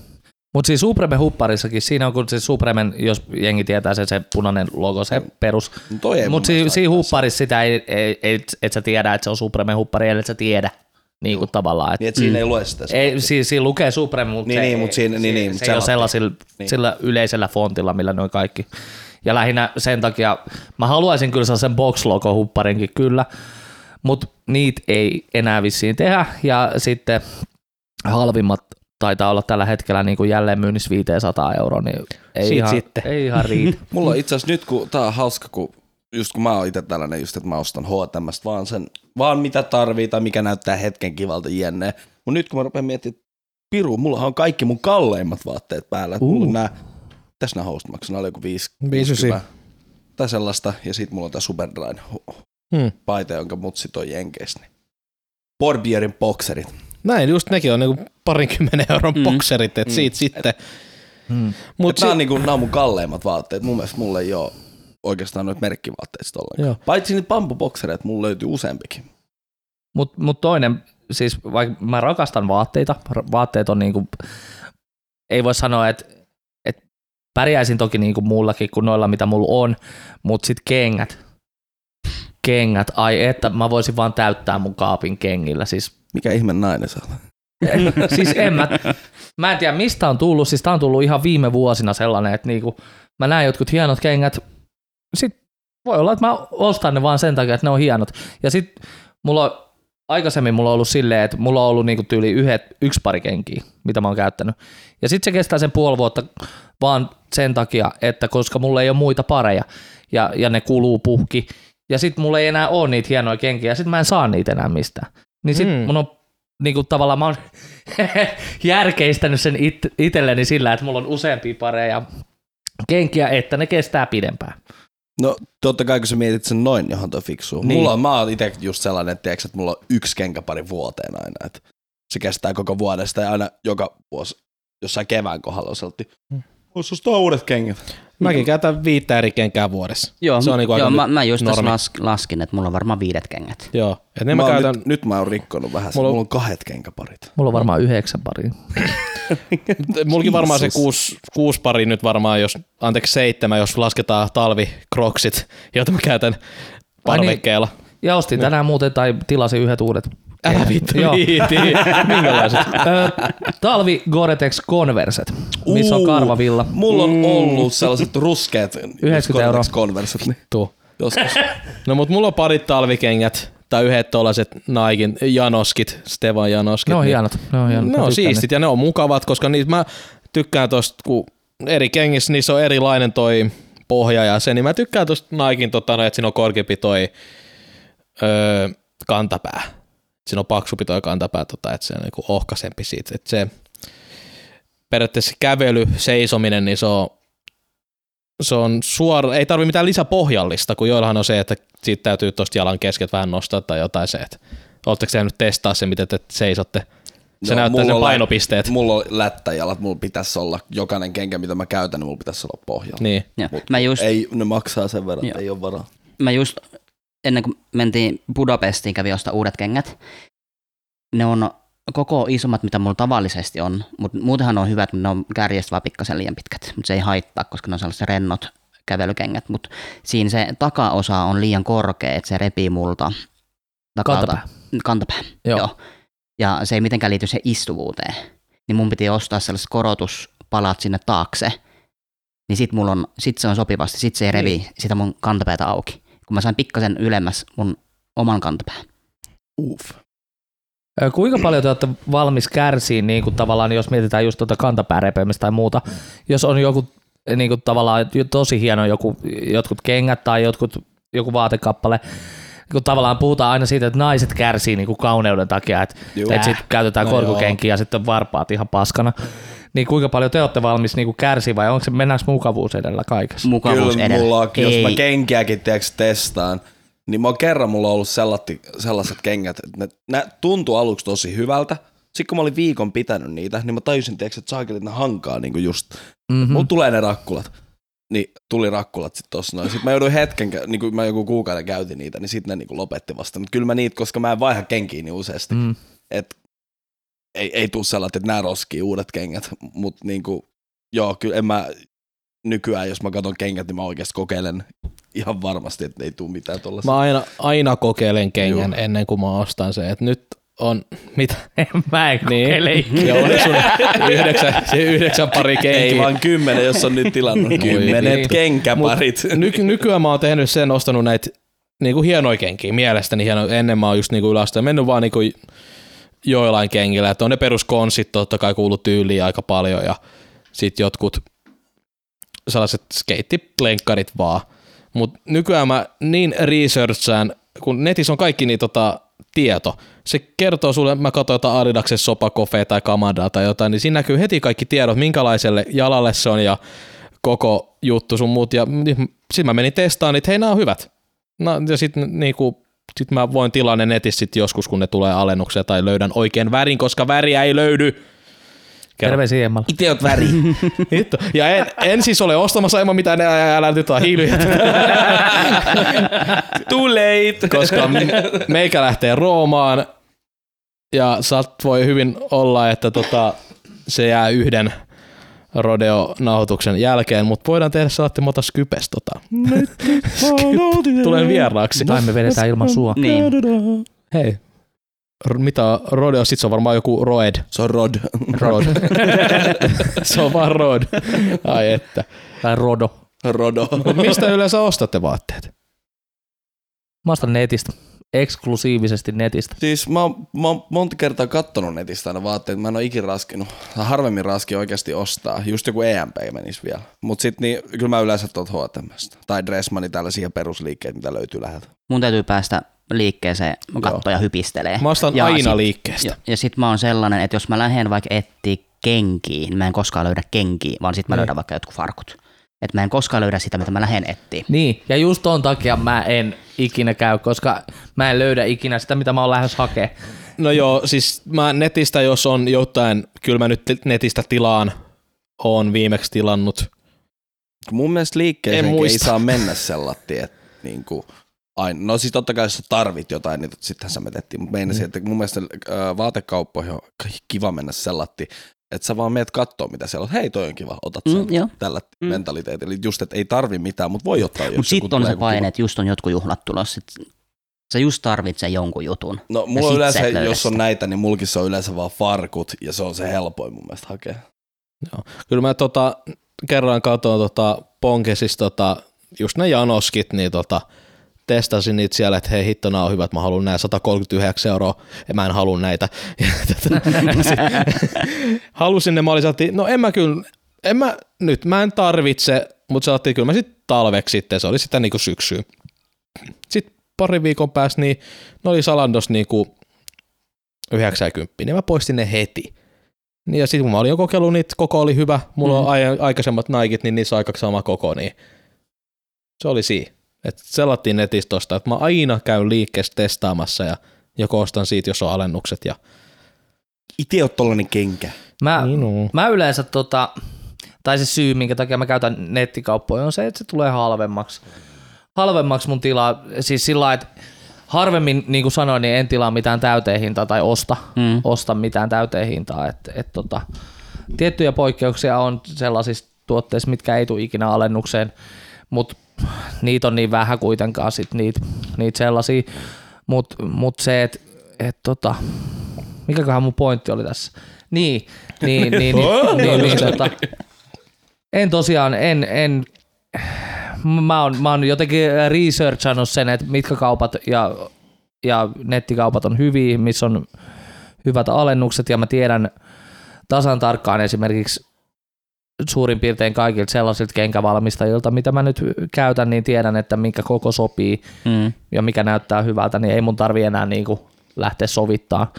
S2: Mutta siis Supreme hupparissakin, siinä on kun se Supremen, jos jengi tietää se, se punainen logo, se perus.
S4: No
S2: Mutta si, siinä hupparissa sitä ei, ei, ei, et sä tiedä, että se on Supreme huppari, ellei sä tiedä. niin kuin tavallaan.
S4: Niin,
S2: Et,
S4: että siinä ei lue sitä.
S2: ei, siis siinä lukee Supreme, mutta
S4: Niin,
S2: se,
S4: niin, mut siinä- niin, niin,
S2: se, se ei ole sellaisilla
S4: niin.
S2: sillä yleisellä fontilla, millä noin kaikki. Ja lähinnä sen takia, mä haluaisin kyllä sellaisen box logo hupparinkin kyllä, mutta niitä ei enää vissiin tehdä. Ja sitten halvimmat taitaa olla tällä hetkellä niin kuin jälleen myynnissä 500 euroa, niin ei,
S3: Siitä
S2: ihan,
S3: sitten.
S2: ei ihan riitä.
S4: Mulla on itse asiassa nyt, kun tää on hauska, kun just kun mä oon itse tällainen just, että mä ostan H&Mstä vaan sen, vaan mitä tarvii tai mikä näyttää hetken kivalta jne. Mut nyt kun mä rupean miettimään, että piru, mulla on kaikki mun kalleimmat vaatteet päällä. Uh. Mulla on nää, tässä nää host maksaa, oli joku 5
S3: Viisi
S4: tai sellaista, ja sit mulla on tää Superdryn
S3: Hmm.
S4: paita, jonka mutsi toi Jenkeistä. Niin. Borbierin bokserit.
S3: Näin, just nekin on niinku parinkymmenen euron
S1: Mm.
S3: bokserit, että siitä sitten.
S2: Hmm.
S3: Mut
S4: Mutta nämä on, niinku, nää on mun kalleimmat vaatteet. Mun mielestä mulla ei ole oikeastaan noita merkkivaatteita sit ollenkaan.
S3: Joo.
S4: Paitsi niitä bambuboksereita, mulla löytyy useampikin.
S2: Mutta mut toinen, siis vaikka mä rakastan vaatteita, vaatteet on niinku, ei voi sanoa, että et pärjäisin toki niinku muullakin kuin noilla, mitä mulla on, mutta sitten kengät, kengät, ai että mä voisin vaan täyttää mun kaapin kengillä, siis
S4: Mikä ihme nainen oot?
S2: siis en mä, mä en tiedä mistä on tullut, siis tää on tullut ihan viime vuosina sellainen, että niinku, mä näen jotkut hienot kengät, sit voi olla, että mä ostan ne vaan sen takia, että ne on hienot. Ja sit mulla on, aikaisemmin mulla on ollut silleen, että mulla on ollut niinku tyyli yhdet, yksi pari kenkiä, mitä mä oon käyttänyt. Ja sit se kestää sen puoli vuotta vaan sen takia, että koska mulla ei ole muita pareja ja, ja ne kuluu puhki. Ja sit mulla ei enää ole niitä hienoja kenkiä ja sit mä en saa niitä enää mistään. Niin sit
S3: Mm.
S2: mun on niinku tavallaan mä oon järkeistänyt sen it, itselleni sillä, että mulla on useampia pareja kenkiä, että ne kestää pidempään.
S4: No totta kai kun sä mietit sen noin, johon toi fiksuu.
S2: Niin.
S4: Niin. Mulla on, mä oon itse just sellainen, että, tiiäks, että mulla on yksi kenkäpari vuoteen aina. Että se kestää koko vuodesta ja aina joka vuosi jossain kevään kohdalla on sellainen,
S3: Hmm.
S4: Ostaa uudet kengät.
S3: Mäkin käytän viittä eri kenkää vuodessa.
S1: Joo,
S3: Se on niinku aika
S1: joo mä, mä just tässä las, laskin, että mulla on varmaan viidet kengät.
S3: Joo. Et ne
S4: mä
S3: mä, käytän,
S4: nyt, nyt, mä oon rikkonut vähän.
S3: Mulla
S4: Mulla
S3: on-
S4: mulla on kahdet kenkäparit.
S2: Mulla on varmaan yhdeksän pari.
S3: mullakin varmaan se kuusi, kuusi pari nyt varmaan, jos, anteeksi seitsemän, jos lasketaan talvikroksit, joita mä käytän parvekkeella.
S2: Ja ostin tänään muuten tai tilasin yhdet uudet.
S3: Älä vittu viiti. Minkälaiset?
S2: Ö, talvi Gore-Tex Converset, missä on karvavilla.
S4: Mulla on
S3: Mm.
S4: ollut sellaiset ruskeat
S2: 90 euroa.
S4: Converset,
S3: Tuu.
S4: joskus.
S3: No mut mulla on parit talvikengät, tai yhdet tollaset Naikin Janoskit, Stevan Janoskit.
S2: Ne on
S3: niin-
S2: hienot. Ne on, hienot.
S3: Ne on siistit ja ne on mukavat, koska niitä mä tykkään tosta, kun eri kengissä niissä on erilainen toi pohja ja se, niin mä tykkään tosta Naikin, tota, no, että siinä on korkeampi toi öö, kantapää. Siinä on paksumpi toi kantapää, tota, että se on niinku ohkaisempi siitä. Että se periaatteessa kävely, seisominen, niin se on, se on suora, ei tarvi mitään lisäpohjallista, kun joillahan on se, että siitä täytyy tosta jalan kesket vähän nostaa tai jotain se, että Oletteko te nyt testaa se, miten te seisotte? Se
S4: Joo,
S3: näyttää
S4: mulla
S3: sen
S4: on lä-
S3: painopisteet.
S4: Mulla on lättäjalat, mulla pitäisi olla, jokainen kenkä mitä mä käytän, niin mulla pitäisi olla pohjalla.
S3: Niin.
S1: Joo. Mä just,
S4: Ei, ne maksaa sen verran,
S1: Joo.
S4: ei ole varaa.
S1: mä just ennen kuin mentiin Budapestiin, kävi ostaa uudet kengät. Ne on koko isommat, mitä mulla tavallisesti on, mutta muutenhan ne on hyvät, mutta ne on kärjestä vaan pikkasen liian pitkät. Mutta se ei haittaa, koska ne on sellaiset rennot kävelykengät, mutta siinä se takaosa on liian korkea, että se repii multa takalta.
S2: Kantapää.
S1: Kantapää,
S2: Joo.
S1: joo. joo. Ja se ei mitenkään liity se istuvuuteen. Niin mun piti ostaa sellaiset korotuspalat sinne taakse. Niin sit, mulla on, sit se on sopivasti, sit se ei revi
S3: Niin.
S1: sitä mun kantapäätä auki. Kun mä sain pikkasen ylemmäs mun oman kantapään.
S4: Uff.
S2: Kuinka paljon te olette valmis kärsiin, niin kuin tavallaan, jos mietitään just tuota kantapäärepeämistä tai muuta, jos on joku niin kuin tavallaan tosi hieno joku, jotkut kengät tai jotkut, joku vaatekappale, kun tavallaan puhutaan aina siitä, että naiset kärsii niin kuin kauneuden takia, että,
S4: Juu.
S2: että sitten käytetään
S3: No
S2: korkokenkiä ja sitten varpaat ihan paskana. Niin kuinka paljon te olette valmis niin kuin kärsiä vai onko se, mennäänkö mukavuus edellä kaikessa?
S1: Mukavuus
S4: Kyllä
S1: edellä.
S4: mulla on, jos
S1: ei,
S4: mä kenkiäkin tiiäks, testaan, niin mä oon kerran mulla on ollut sellatti, sellaiset kengät, että ne, ne tuntui aluksi tosi hyvältä. Sitten kun mä olin viikon pitänyt niitä, niin mä tajusin, tiiäks, että saakelit ne hankaa niinku just.
S2: Mm-hmm.
S4: Mulla tulee ne rakkulat. Niin tuli rakkulat sitten tossa noin. Sitten mä jouduin hetken, niin kuin mä joku kuukauden käytin niitä, niin sitten ne niinku lopetti vasta. Mutta kyllä mä niitä, koska mä en vaiha kenkiä niin useasti.
S2: Mm.
S4: Et ei, ei tuu sellainen, että nämä roskii uudet kengät, mutta niinku, joo, kyllä en mä nykyään, jos mä katson kengät, niin mä oikeasti kokeilen ihan varmasti, että ei tuu mitään tuollaista.
S3: Mä aina, aina kokeilen kengän
S4: Joo.
S3: ennen kuin mä ostan sen. Et nyt on, mitä?
S2: Mä en
S3: Niin. Ja oli sun yhdeksän, se yhdeksän pari kenkiä.
S4: Ei vaan kymmenen, jos on nyt tilannut kymmenet
S3: niin.
S4: kenkäparit.
S3: Ny- nykyään mä oon tehnyt sen, ostanut näitä niinku hienoja kenkiä, mielestäni hieno. Ennen mä oon just niinku yläasteen mennyt vaan niinku joillain kengillä, että on ne peruskonssit totta kai kuuluu tyyliin aika paljon ja sit jotkut sellaiset skeittilenkkarit vaan. Mutta nykyään mä niin researchaan, kun netissä on kaikki niin tota, tieto. Se kertoo sulle, mä katsoin jotain Adidaksen Sopakofe tai Kamadaa tai jotain, niin siinä näkyy heti kaikki tiedot, minkälaiselle jalalle se on ja koko juttu sun muut. Ja sitten mä menin testaamaan, että hei, nämä on hyvät. No, ja sitten niinku, sit mä voin tilaa ne netissä sit joskus, kun ne tulee alennuksia tai löydän oikein värin, koska väriä ei löydy.
S2: Terveisiä Emmalle.
S4: Itse oot väri.
S3: Hitto. Ja en, en siis ole ostamassa ilman mitään, älä, älä nyt ole hiilyjä.
S4: Too late.
S3: koska meikä lähtee Roomaan ja saat voi hyvin olla, että tota, se jää yhden rodeo-nauhoituksen jälkeen, mutta voidaan tehdä sellainen mota Skypes tota. Tulen vieraaksi.
S2: Tai me vedetään ilman sua.
S1: Niin.
S3: Hei, mitä on rodeo? Sit se on varmaan joku roed.
S4: Se on Rod.
S3: Rod. se on vaan rod. Ai että.
S2: Tai Rodo.
S4: Rodo.
S3: Mistä yleensä ostatte vaatteet?
S2: Mä ostan netistä. Eksklusiivisesti netistä.
S4: Siis mä oon, mä oon monta kertaa kattonut netistä aina vaatteet, mä en oo ikin raskinut. Harvemmin raski oikeasti ostaa. Just joku EMP menisi vielä. Mut sit niin, kyllä mä yleensä tuot H&Mstä. Tai Dressmani, tällaisia perusliikkeitä, mitä löytyy läheltä.
S1: Mun täytyy päästä liikkeeseen, katsoa ja hypistelee.
S3: Mä ostan
S1: ja
S3: aina
S1: sit,
S3: liikkeestä.
S1: Ja, ja sit mä oon sellainen, että jos mä lähden vaikka etsiä kenkiä, niin mä en koskaan löydä kenkiä, vaan sit mä
S3: Niin.
S1: löydän vaikka jotkut farkut. Että mä en koskaan löydä sitä, mitä mä lähden etsiä.
S2: Niin, ja just ton takia mä en ikinä käy, koska mä en löydä ikinä sitä, mitä mä oon lähes hakemaan.
S3: No joo, siis mä netistä, jos on jotain, kyllä mä nyt netistä tilaan, on viimeksi tilannut.
S4: Mun mielestä
S3: En
S4: liikkeeseen ei saa mennä sellatti, että niinku, aina. No siis totta kai jos sä tarvit jotain, niin sittenhän sä metettiin, mutta meinasin, että mun mielestä äh, vaatekauppoihin on kiva mennä sellatti, että sä vaan meet kattoo, mitä siellä on. Hei, toi on kiva, otat sen
S1: Mm, joo.
S4: tällä mm. mentaliteetillä. Just, että ei tarvi mitään, mutta voi ottaa, jos
S1: Mutta sitten on se
S4: joku
S1: paine, että just on jotkut juhlat tulossa. Sit sä just tarvitset jonkun jutun.
S4: No mulla yleensä, jos on näitä, niin mulkissa on yleensä vaan farkut, ja se on se helpoin mun mielestä hakea.
S3: Kyllä mä tota, kerran katsoin tota, Ponkesista tota, just ne janoskit, niin tota, testasin niitä siellä, että hei hitto, nämä on hyvät, mä haluan nämä 139 euroa, ja mä en halua näitä. Tota, halusin ne, mä olin sellainen, no en mä kyllä, en mä, nyt mä en tarvitse, mutta sanottiin kyllä mä sitten talveksi sitten, se oli sitä niinku syksyä. Sitten pari viikon päästä, niin ne oli Salandos niinku 90, niin mä poistin ne heti. Niin ja sitten kun mä olin jo kokeillut niitä, koko oli hyvä, mulla mm. on ai- aikaisemmat Nikit, niin niissä on aika sama koko, niin se oli siinä. Et sellattiin netistä tosta, että mä aina käyn liikkeessä testaamassa ja joko ostan siitä, jos on alennukset. Ja...
S4: Itse oot tollanen kenkä.
S2: Mä,
S3: Niin no.
S2: mä yleensä tota, tai se syy, minkä takia mä käytän nettikauppoja, on se, että se tulee halvemmaksi. Halvemmaksi mun tilaa, siis sillä lailla, että harvemmin, niin kuin sanoin, niin en tilaa mitään täyteen hintaa tai osta,
S1: Mm.
S2: osta mitään täyteen hintaa. Et, et tota, tiettyjä poikkeuksia on sellaisissa tuotteissa, mitkä ei tule ikinä alennukseen, mutta niitä on niin vähän kuitenkaan sit niitä, niitä sellaisia. Mutta mut se, että et tota, mikäköhän mun pointti oli tässä? Niin, niin, niin, niin, niin, niin tota, en tosiaan, en, en, mä oon, mä oon jotenkin researchannut sen, että mitkä kaupat ja, ja nettikaupat on hyviä, missä on hyvät alennukset ja mä tiedän tasan tarkkaan esimerkiksi suurin piirtein kaikilta sellaisilta kenkävalmistajilta, mitä mä nyt käytän, niin tiedän, että minkä koko sopii
S1: Mm.
S2: ja mikä näyttää hyvältä, niin ei mun tarvi enää niinku lähteä sovittaa,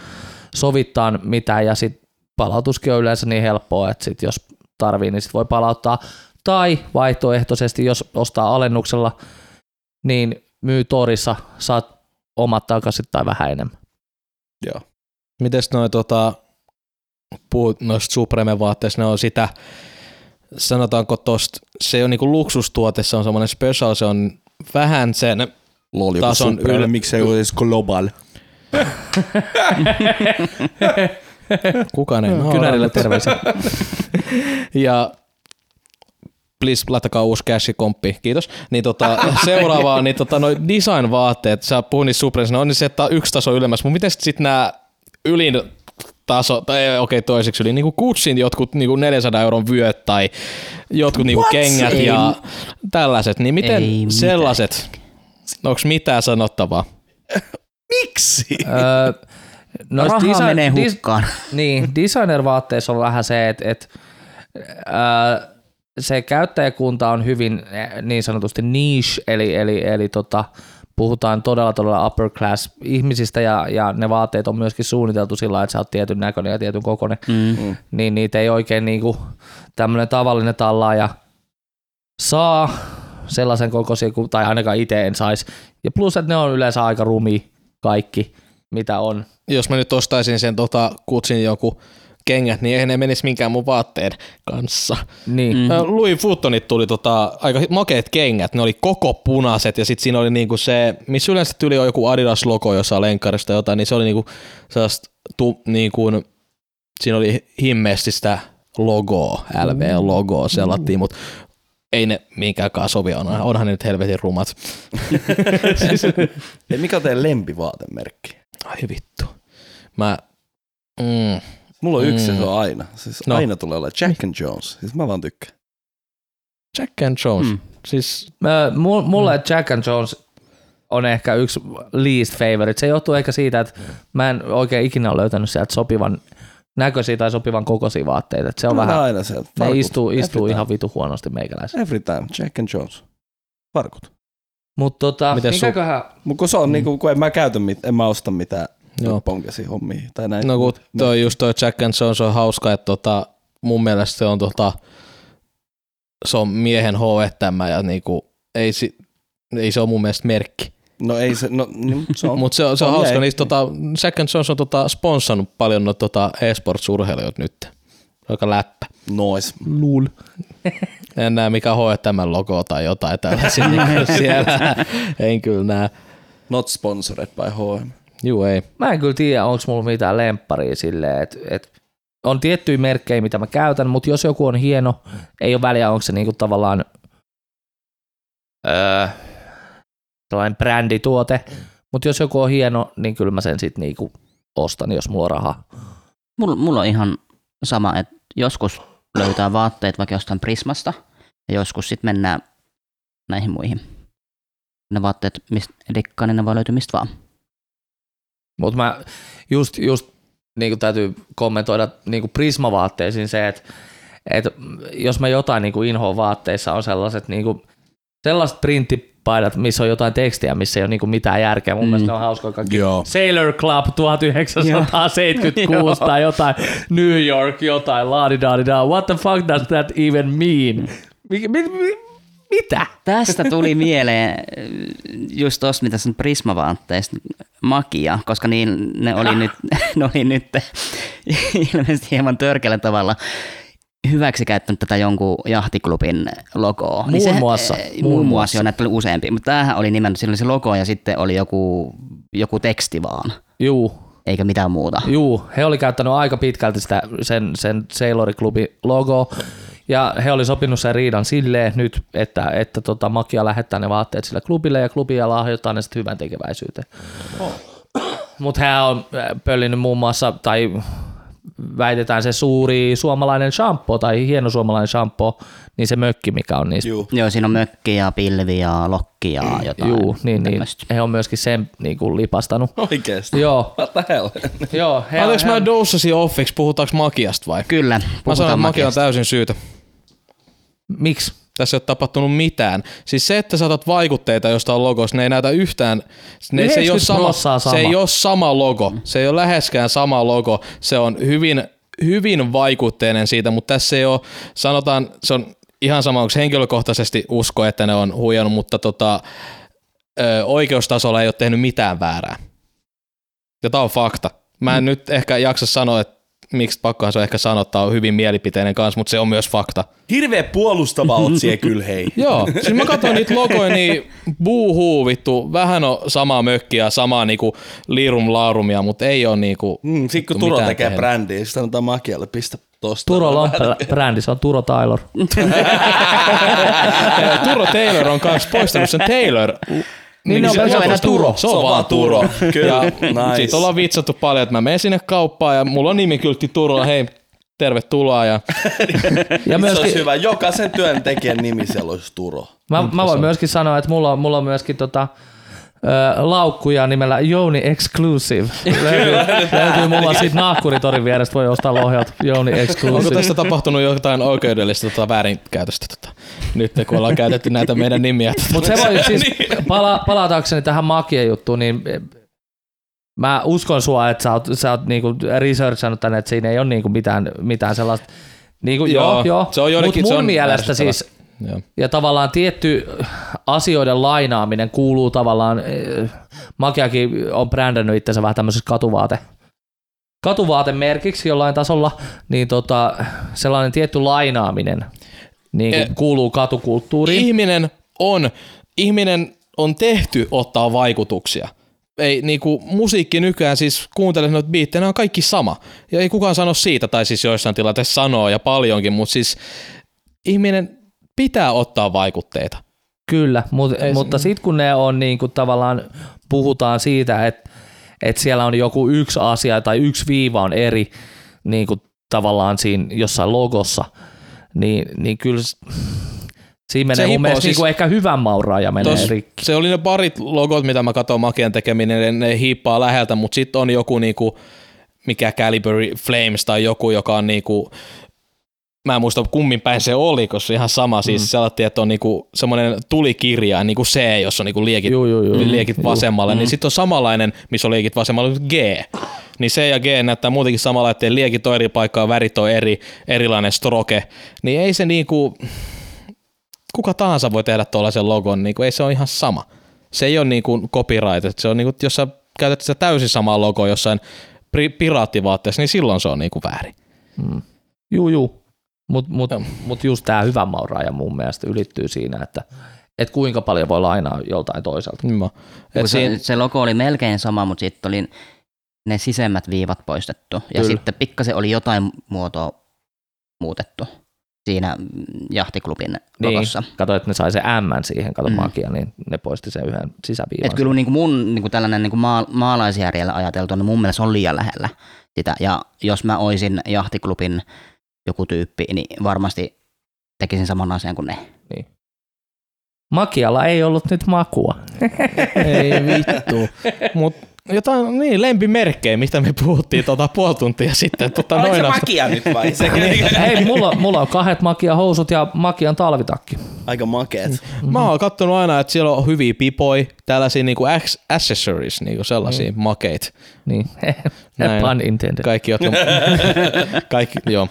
S2: sovittaa mitään ja sit palautuskin on yleensä niin helppoa, että sit jos tarvii, niin sit voi palauttaa. Tai vaihtoehtoisesti, jos ostaa alennuksella, niin myy torissa, saat omat takaisin tai vähän enemmän.
S4: Joo.
S3: Mites noi tota, puhut noista Supreme-vaatteista, ne on sitä, sanotaanko tosta, se ole niinku luksustuote, se on semmoinen special, se on vähän sen
S4: Lol,
S3: Tason
S4: Supreme,
S3: yl-
S4: miksei ole edes global.
S3: Kukaan ei naura.
S2: Kynärille terveisiä.
S3: Ja please laittakaa uusi cashikomppi, kiitos. Niin tota, seuraavaa, niin tota, noi design-vaatteet, sä puhut niistä Supremesta, on niin se, että yksi taso ylemmäs, mutta miten sitten nämä ylin taso, tai ei, okei toiseksi yli, niinku Kutsin jotkut niinku 400 euron vyöt tai jotkut niinku kengät
S1: Ei.
S3: ja tällaiset, niin miten
S1: Ei mitään.
S3: sellaiset, onko mitään sanottavaa?
S4: Miksi?
S2: Öö, noissa
S1: Rahaa
S2: design-
S1: menee
S2: dis-
S1: hukkaan.
S2: Niin, designer-vaatteissa on vähän se, että et, ää, se käyttäjäkunta on hyvin äh, niin sanotusti niche, eli, eli, eli tota, puhutaan todella todella upper class ihmisistä ja, ja ne vaatteet on myöskin suunniteltu sillä että sä oot tietyn näköinen ja tietyn kokoinen,
S1: Mm.
S2: niin niitä ei oikein niinku tämmöinen tavallinen tallaaja saa sellaisen kokoisia, tai ainakaan itse en saisi. Ja plus, että ne on yleensä aika rumi kaikki, mitä on.
S3: Jos mä nyt ostaisin sen tota, Kutsin joku kengät, niin eihän ne menisi minkään mun vaatteen kanssa.
S2: Niin.
S3: Mm. Louis Vuittonit tuli tota, aika makeet kengät, ne oli koko punaiset ja sitten siinä oli niinku se, missä yleensä tyyli on joku Adidas-logo jossain lenkkarista tai jotain, niin se oli niinku sellaista, tu, niinku, siinä oli himmeästi sitä logoa, LV-logoa sellattiin, mutta ei ne minkäänkaan sovi, onhan, onhan ne nyt helvetin rumat.
S4: Ei, mikä on teidän lempivaatemerkki?
S3: Ai vittu. Mä, mm,
S4: Mulla on yksi
S3: Mm.
S4: ja se on aina. Siis
S3: No.
S4: aina tulee olla Jack and Jones. Siis mä vaan tykkään.
S3: Jack and Jones. Mm.
S1: Mm.
S3: Siis
S2: mu- Mulle Jack and Jones on ehkä yksi least favorite. Se johtuu ehkä siitä, että mä en oikein ikinä ole löytänyt sieltä sopivan näköisiä tai sopivan kokoisia vaatteita. Et se on
S4: Mulla
S2: vähän,
S4: aina se.
S2: ne istuu, istuu ihan vitu huonosti meikäläisen.
S4: Every time. Jack and Jones. Farkut.
S2: Mutta tota, mikäköhän,
S4: Mut kun se on mm. niinku, kun en mä käytä mit, en mä osta mitään
S3: Joo.
S4: ponkesi hommia tai näin.
S3: No kun toi just toi Jack and Jones on hauska, että tota, mun mielestä se on tota, se on miehen H&M ja niinku, ei, si, ei se ole mun mielestä merkki.
S4: No ei se, no niin, se on.
S3: Mutta se, on- se on,
S4: on
S3: hauska, niistä tota, Jack and Jones on tota, sponssannut paljon no, tota, e-sports-urheilijoita nyt. Aika läppä.
S4: Nois.
S2: Lul.
S3: En näe mikä H&M-logo tai jotain tällaisia niin siellä. En kyllä näe.
S4: Not sponsored by H&M.
S3: Juu ei.
S2: Mä en kyllä tiedä, onko mulla mitään lempparia silleen, että et on tiettyjä merkkejä, mitä mä käytän, mutta jos joku on hieno, ei ole väliä, onko se niinku tavallaan öö, sellainen brändituote, mutta jos joku on hieno, niin kyllä mä sen sitten niinku ostan, jos mulla on rahaa.
S1: Mulla, mulla on ihan sama, että joskus löytää vaatteet vaikka jostain Prismasta ja joskus sitten mennään näihin muihin. Ne vaatteet, mistä dikkaan, niin ne voi löytyä mistä vaan.
S2: Mutta mä just, just niin täytyy kommentoida niin Prisma-vaatteisiin se, että et jos mä jotain niin inhoon vaatteissa on sellaiset niin kuin, sellaiset printtipaidat, missä on jotain tekstiä, missä ei ole niin mitään järkeä. Mun mm. mielestä on hauskoja kaikki.
S3: Joo.
S2: Sailor Club 1976 tai jotain New York, jotain laadidadida. What the fuck does that even mean? Mi- mi- mi- mitä?
S1: Tästä tuli mieleen just tosta, mitä sun Prisma-vaatteista, makia, koska niin, ne oli nyt, ne oli nyt ilmeisesti hieman törkeällä tavalla hyväksi käyttänyt tätä jonkun jahtiklubin logoa.
S2: Muun muassa,
S1: eh,
S2: muun
S1: Muun
S2: muassa.
S1: muassa, näitä oli useampi, mutta tämähän oli nimenomaan, sillä oli se logo ja sitten oli joku, joku teksti vaan,
S2: Juu,
S1: eikä mitään muuta.
S2: Juu, he oli käyttänyt aika pitkälti sitä, sen, sen Sailor Clubin logoa, ja he oli sopinut sen riidan silleen nyt, että, että tota, Makia lähettää ne vaatteet sille klubille, ja klubia lahjoittaa ne sitten hyvän tekeväisyyteen. Oh. Mutta hän on äh, pöllinyt muun muassa, tai väitetään se suuri suomalainen shampoo, tai hieno suomalainen shampoo, niin se mökki, mikä on niistä.
S4: Juu.
S1: Joo, siinä on mökki ja pilvi ja lokki ja jotain.
S2: Juu, niin, niin. He on myöskin sen niin kuin, lipastanut.
S4: Oikeesti.
S2: Joo,
S4: What the hell?
S2: joo. He,
S3: Anteeksi,
S2: he,
S3: mä doussasin offiksi, puhutaanko makiasta vai?
S1: Kyllä,
S3: Mä sanon,
S1: puhutaan
S3: että makia on täysin syytä.
S2: miksi?
S3: Tässä ei ole tapahtunut mitään. Siis se, että sä otat vaikutteita jostain logosta, ne ei näytä yhtään, ne, se, ei ole
S2: 90
S3: sama,
S2: sama.
S3: se ei ole sama logo. Se ei ole läheskään sama logo. Se on hyvin, hyvin vaikutteinen siitä, mutta tässä ei ole, sanotaan, se on ihan sama, onko henkilökohtaisesti usko, että ne on huijannut, mutta tota, ö, oikeustasolla ei ole tehnyt mitään väärää. Ja tää on fakta. Mä en nyt ehkä jaksa sanoa, että miksi pakkohan se on ehkä sanoa, että tää on hyvin mielipiteinen kanssa, mutta se on myös fakta.
S4: Hirveä puolustava oot siellä kyllä hei.
S3: Joo, siis mä katsoin niitä logoja, niin buuhuu vittu, vähän on samaa mökkiä, samaa niinku liirum laarumia, mutta ei ole niinku
S4: Mm, sit kun Turo tekee
S3: tehnyt.
S4: brändiä, sitten sanotaan Makialle, pistä tosta.
S2: Turo Lomppelä brändi, se on Turo Taylor.
S3: Turo Taylor on kanssa poistanut sen Taylor
S2: Niin, ne on
S3: se,
S2: pelkästään
S3: se, on
S2: Turo.
S3: Se on vaan Turo.
S4: Kyllä,
S3: Ja
S4: nice.
S3: Siitä ollaan vitsattu paljon, että mä menen sinne kauppaan ja mulla on nimikyltti Turulla, hei, tervetuloa. Ja
S2: Ja
S4: se olisi
S2: myöskin,
S4: hyvä. Jokaisen työntekijän nimi siellä olisi Turo.
S2: mä, mä voin myöskin sanoa, että mulla, on- mulla on myöskin tota, laukkuja nimellä Jouni Exclusive. löytyy, löytyy mulla siitä naakkuritorin vierestä, voi ostaa lohjat Jouni
S3: onko
S2: Exclusive.
S3: tästä tapahtunut jotain oikeudellista tota, väärinkäytöstä? Tota, nyt kun ollaan käytetty näitä meidän nimiä. Tota.
S2: Mutta se voi siis, pala, palatakseni tähän makia juttuun, niin eh, mä uskon sua, että sä oot, sä oot niinku researchannut tänne, että siinä ei ole niinku mitään, mitään sellaista, niinku, joo,
S3: Joo,
S2: joo,
S3: se on
S2: mutta
S3: joidenkin-
S2: mun
S3: se on
S2: mielestä siis,
S3: Joo.
S2: ja tavallaan tietty asioiden lainaaminen kuuluu tavallaan, eh, Makiakin on brändännyt itsensä vähän tämmöisessä katuvaate, katuvaatemerkiksi jollain tasolla, niin tota, sellainen tietty lainaaminen niin
S3: Eh,
S2: kuuluu katukulttuuriin.
S3: Ihminen on, ihminen on tehty ottaa vaikutuksia. Ei niinku, musiikki nykyään siis kuuntelee noita biittejä, on kaikki sama. Ja ei kukaan sano siitä, tai siis joissain tilanteissa sanoo ja paljonkin, mutta siis ihminen pitää ottaa vaikutteita.
S2: Kyllä, mut,
S3: Ei
S2: mutta sitten kun ne on niin kuin tavallaan, puhutaan siitä, että että siellä on joku yksi asia tai yksi viiva on eri niin kuin tavallaan siinä jossain logossa, niin, niin kyllä siinä menee
S3: Se
S2: mun mielestä
S3: siis-
S2: niin kuin ehkä hyvän mauraaja menee
S3: Tos,
S2: rikki.
S3: se oli ne parit logot, mitä mä katson Makian tekeminen, ne, ne hiippaa läheltä, mutta sitten on joku niinku, mikä Calibre Flames tai joku, joka on niinku, mä en muista kummin päin se oli, koska se ihan sama, siis mm. sellainen, että on niinku semmoinen tulikirja, niinku C, jossa on niinku liekit,
S2: Juu, juu, juu.
S3: liekit
S2: Juu.
S3: vasemmalle, niin sitten on samanlainen, missä on liekit vasemmalle, G. Niin C ja G näyttää muutenkin samalla, että liekit on eri paikkaa, värit on eri, erilainen stroke, niin ei se niinku, kuka tahansa voi tehdä tuollaisen logon, niin kuin ei se ole ihan sama. Se ei ole niin kuin copyright, se on niin kuin, jos sä käytät sitä täysin samaa logoa jossain pri- piraattivaatteessa, niin silloin se on niin kuin väärin.
S2: Juu, juu. Mutta mut,
S3: Joo.
S2: mut just tämä hyvän mauraaja mun mielestä ylittyy siinä, että et kuinka paljon voi lainaa joltain toiselta.
S1: Kun
S3: Et
S1: se,
S3: siinä,
S1: se logo oli melkein sama, mutta sitten oli ne sisemmät viivat poistettu. Ja
S2: Kyllä.
S1: sitten pikkasen oli jotain muotoa muutettu siinä mm, jahtiklubin logossa.
S2: Niin, kato, että ne sai se M siihen, kato
S1: Mm.
S2: mm. makia, niin ne poisti sen yhden sisäviivan.
S1: Et kyllä niin kuin mun niin kuin tällainen niin kuin maa, maalaisjärjellä ajateltu, niin mun mielestä se on liian lähellä sitä. Ja jos mä oisin jahtiklubin joku tyyppi, niin varmasti tekisin saman asian kuin ne.
S2: Makialla ei ollut nyt makua.
S3: ei vittu. Mut jotain niin, lempimerkkejä, mistä me puhuttiin tota puoli tuntia sitten. Tota,
S4: Oliko se
S3: noin
S4: makia nyt vai? Se
S2: Hei, mulla, mulla on kahdet makia housut ja makian talvitakki.
S4: Aika makeet.
S3: Mä oon kattonut aina, että siellä on hyviä pipoja, tällaisia niinku ac- accessories, niinku sellaisia mm. makeita.
S2: Niin,
S3: Näin.
S2: pun intended.
S3: Kaikki, jotka... Kaikki, joo.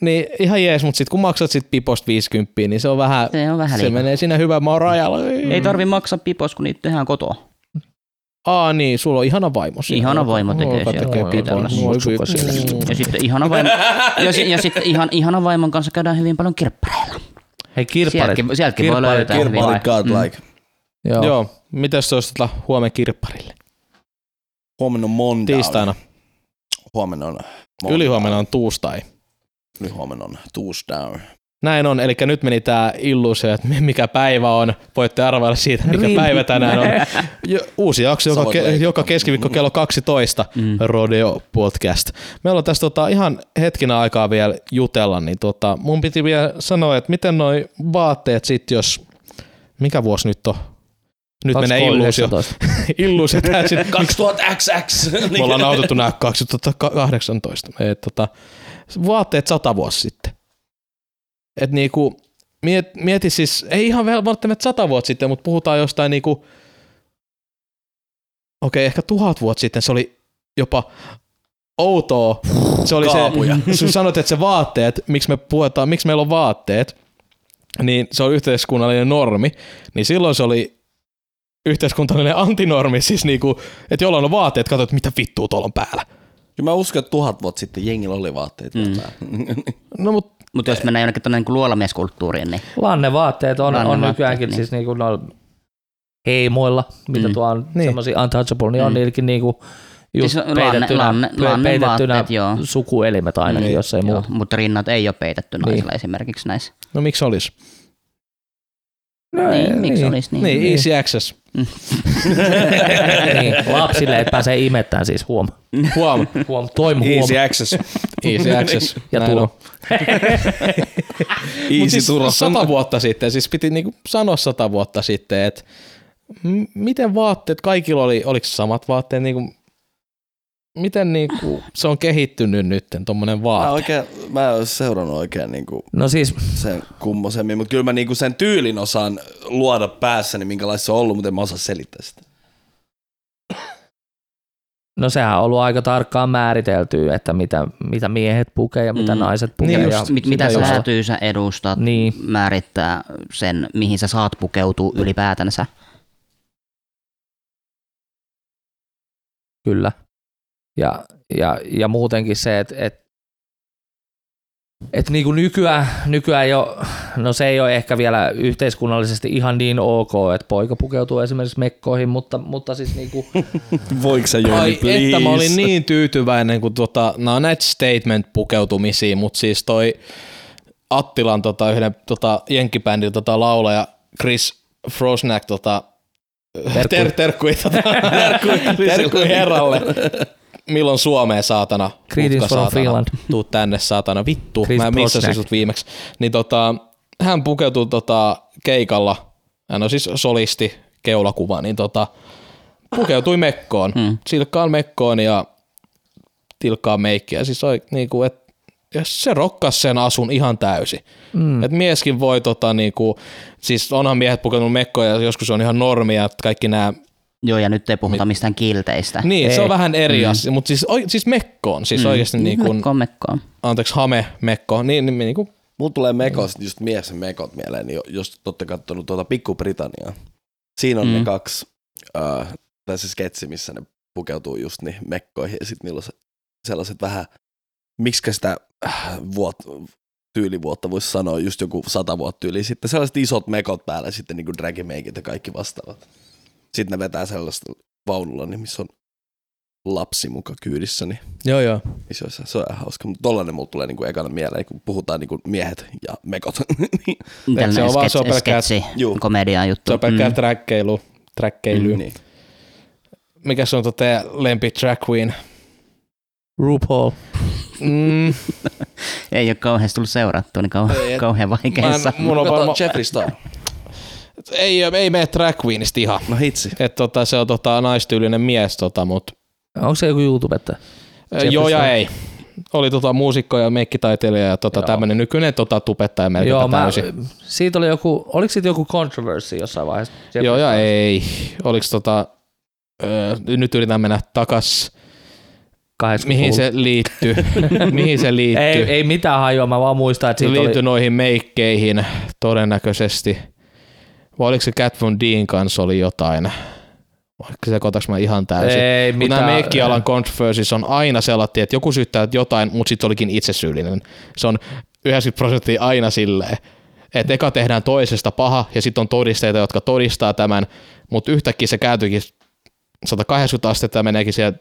S3: Niin ihan jees, mutta sitten kun maksat sit piposta 50, niin se on vähän,
S1: Se on vähän
S3: se
S1: liikaa.
S3: menee siinä hyvän maan rajalla.
S1: Ei tarvi maksaa pipos, kun niitä tehdään kotoa.
S3: Aa niin, sulla on ihana vaimo siinä.
S1: Ihana vaimo tekee
S3: Joka
S1: siellä.
S3: tekee pipon.
S2: siellä.
S1: Ja sitten ihana vaimo, ja, si- ja sitten ihan, ihana vaimon kanssa käydään hyvin paljon kirppareilla.
S2: Hei, kirpparit.
S1: Sieltäkin, sieltäkin voi
S2: Kirpparit,
S1: löytää hyvin.
S4: Kirpparit godlike.
S2: Joo.
S3: Joo, mitäs se olisi tota huomen kirpparille?
S4: Huomenna on Monday.
S3: Tiistaina.
S4: Huomenna on
S3: Ylihuomenna on tuustai.
S4: Ylihuomenna on Tuesday.
S3: Näin on, eli nyt meni tää illuusio, että mikä päivä on. Voitte arvailla siitä, mikä
S2: Rin.
S3: päivä tänään on. Jo, uusi jakso joka, ke, joka keskiviikko kello 12.
S1: Mm.
S3: Rodeo Podcast. Meillä on tässä tota, ihan hetkinä aikaa vielä jutella, niin tota, mun piti vielä sanoa, että miten noi vaatteet sit, jos, mikä vuosi nyt on? Nyt menee illuusio.
S2: 2019.
S3: illuusio täysin.
S4: 2000XX!
S3: Me ollaan nautettu nää 2018. Et, tota, vaatteet sata vuosi sitten. Et niinku, miet, mieti siis, ei ihan välttämättä sata vuotta sitten, mutta puhutaan jostain niinku, okei, ehkä tuhat vuotta sitten se oli jopa outoa. Se oli
S4: Kaapuja.
S3: se, sun sanot, että se vaatteet, miksi me puhutaan, miksi meillä on vaatteet, niin se on yhteiskunnallinen normi, niin silloin se oli yhteiskunnallinen antinormi, siis niinku, että jollain on vaatteet, katsot, mitä vittua tuolla on päällä.
S4: Kyllä mä uskon, että tuhat vuotta sitten jengillä oli vaatteet.
S1: Mm.
S4: Mm.
S3: No mut
S1: Mutta jos mennään jonnekin tuonne niin luolamieskulttuuriin, niin
S2: Lannevaatteet on, on
S1: Lannevaatteet,
S2: nykyäänkin
S1: niin.
S2: siis niinku noilla heimoilla, mitä
S1: Mm.
S2: tuo on
S3: Niin.
S2: semmoisia untouchable, niin on
S1: Mm.
S2: niilläkin niinku just
S1: Siis lanne-
S2: peitettynä,
S1: lanne-
S2: pe- peitettynä
S1: lannevaatteet, joo.
S2: sukuelimet ainakin,
S3: Niin.
S2: jos ei
S1: joo,
S2: muuta.
S1: mutta rinnat ei ole peitetty naisilla
S2: Niin.
S1: esimerkiksi näissä.
S3: No miksi olisi?
S2: No,
S1: Niin, miksi olisi niin?
S3: Niin, easy access.
S2: niin, lapsille et pääse imettään siis huom.
S3: Huom.
S2: Huom, toimu huom.
S4: Easy access.
S3: Easy access.
S2: Ja.
S3: Mut
S4: Easy
S3: siis sata vuotta sitten, siis piti niinku sanoa sata vuotta sitten, että m- miten vaatteet, kaikilla oli, oliko samat vaatteet, niinku, miten niinku se on kehittynyt nyt, tommonen
S4: Mä,
S3: vaate?
S4: oikein, mä en ole seurannut oikein niinku
S2: No siis,
S4: sen kummosemmin, mutta kyllä mä niinku sen tyylin osaan luoda päässäni, minkälaista se on ollut, mutta en mä osaa selittää sitä.
S2: no sehän on ollut aika tarkkaan määriteltyä, että mitä, mitä miehet pukee ja mitä
S1: Mm.
S2: naiset pukee.
S3: Niin
S2: ja
S3: just,
S1: Mit, mitä säätyy sä edustat,
S2: Niin.
S1: määrittää sen, mihin sä saat pukeutua ylipäätänsä.
S2: Kyllä. Ja, ja, ja muutenkin se, että et, et niinku nykyään, nykyään jo, no se ei ole ehkä vielä yhteiskunnallisesti ihan niin ok, että poika pukeutuu esimerkiksi mekkoihin, mutta, mutta siis niinku,
S4: Voiko sä Jouni,
S3: Ai että mä olin niin tyytyväinen, kun tota, nämä on näitä statement-pukeutumisia, mutta siis toi Attilan tota, yhden tota, jenkkibändin tota, laulaja Chris Frosnack tota,
S2: Terkkui.
S3: ter, terkkui, tota, terkkui, terkkui herralle. Milloin Suomeen saatana?
S2: Greetings from
S3: saatana.
S2: Finland.
S3: Tuu tänne saatana. Vittu,
S2: Chris
S3: mä missasin sut viimeksi. Niin tota, hän pukeutui tota, keikalla, hän on siis solisti, keulakuva, niin tota, pukeutui mekkoon,
S1: Mm.
S3: mm. silkkaan mekkoon ja tilkkaan meikkiä. Siis oi, niinku, et, ja se rokkas sen asun ihan täysin. Mm. Et mieskin voi, tota, niinku, siis onhan miehet pukeutunut mekkoja ja joskus on ihan normia, että kaikki nämä,
S1: Joo, ja nyt ei puhuta mistään kilteistä.
S3: niin se
S2: Ei.
S3: on vähän eri mm. asia, mutta siis, oi, siis mekkoon, siis mm. oikeasti niinku,
S1: Mekkoon, mekkoon.
S3: anteeksi hame mekko, niin, niin niinku,
S4: Mulla tulee mekos, just miesten mekot mieleen, niin jos olette kattonut tuota Pikku Britanniaa. Siinä on mm.
S1: Mm.
S4: ne kaksi, äh, tai se sketsi, missä ne pukeutuu just niin mekkoihin, ja sitten niillä on se, sellaiset vähän, miksi sitä äh, vuot, tyylivuotta voisi sanoa, just joku sata vuotta tyyli, sitten sellaiset isot mekot päällä, sitten niin kuin dragimeikit ja kaikki vastaavat. Sitten ne vetää sellaista vaunulla, niin missä on lapsi muka kyydissä, niin
S3: joo joo.
S4: isoissa. Se on ihan hauska, mutta tollanen mulla tulee niinku ekana mieleen, kun puhutaan niinku miehet ja mekot. Niin,
S1: Tällainen
S3: se on vaan- se on
S1: sketsi,
S3: pelkkää-
S1: komedia juttu.
S3: Se on pelkkää
S1: Mm.
S3: träkkeilu, träkkeilyä. Mm.
S4: niin.
S3: Mikä se on tota teidän lempi drag queen?
S2: RuPaul.
S3: Mm,
S1: Ei ole kauheasti tullut seurattua, niin kau- kauhean vaikeassa.
S3: mä en- Mulla on varma,
S4: Jeffree Star.
S3: Ei, ei mene drag queenista ihan.
S4: No hitsi.
S3: Et tota, se on tota, naistyylinen mies, tota, mut
S2: Onko se joku YouTubettaja?
S3: Jeffrey joo ja ei. Oli tota muusikko ja meikkitaiteilija ja tota,
S2: Joo.
S3: tämmönen nykyinen tota, tubettaja melkein
S2: Joo, mä,
S3: täysin.
S2: siitä oli joku, oliko siitä joku controversy jossain vaiheessa?
S3: Joo ja ei. Oliks tota, öö, nyt yritän mennä takas,
S2: 80-luvulla.
S3: mihin se liittyy, mihin se liittyy.
S2: Ei, ei mitään hajua, mä vaan muistan, että
S3: Se
S2: siitä
S3: liittyi
S2: oli,
S3: noihin meikkeihin todennäköisesti. Vai oliko se Cat Von Dean kanssa oli jotain? Vaikka se kotaks mä ihan täysin.
S2: Ei
S3: Mutta nämä
S2: mitään.
S3: meikkialan controversies on aina sellainen, että joku syyttää jotain, mutta sitten olikin itse syyllinen. Se on 90 prosenttia aina silleen, että eka tehdään toisesta paha ja sitten on todisteita, jotka todistaa tämän, mutta yhtäkkiä se kääntyykin 180 astetta ja meneekin siihen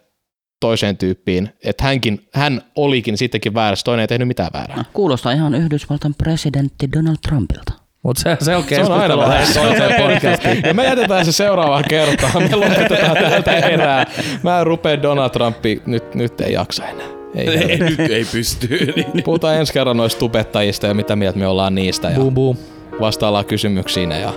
S3: toiseen tyyppiin, että hänkin, hän olikin sittenkin väärässä, toinen ei tehnyt mitään väärää.
S1: Kuulostaa ihan Yhdysvaltain presidentti Donald Trumpilta.
S2: Mutta se, se on
S3: Se on aina
S2: keskustelu
S3: vähän
S2: lähes.
S3: Ja me jätetään se seuraavaan kertaan. Me lopetetaan täältä erää. Mä en rupea Donald Trumpi, nyt, nyt ei jaksa enää. Ei,
S4: Ei, nyt ei pysty.
S3: Puhutaan ensi kerran noista tubettajista ja mitä mieltä me ollaan niistä ja
S2: Boom boom.
S3: vastaillaan kysymyksiin ja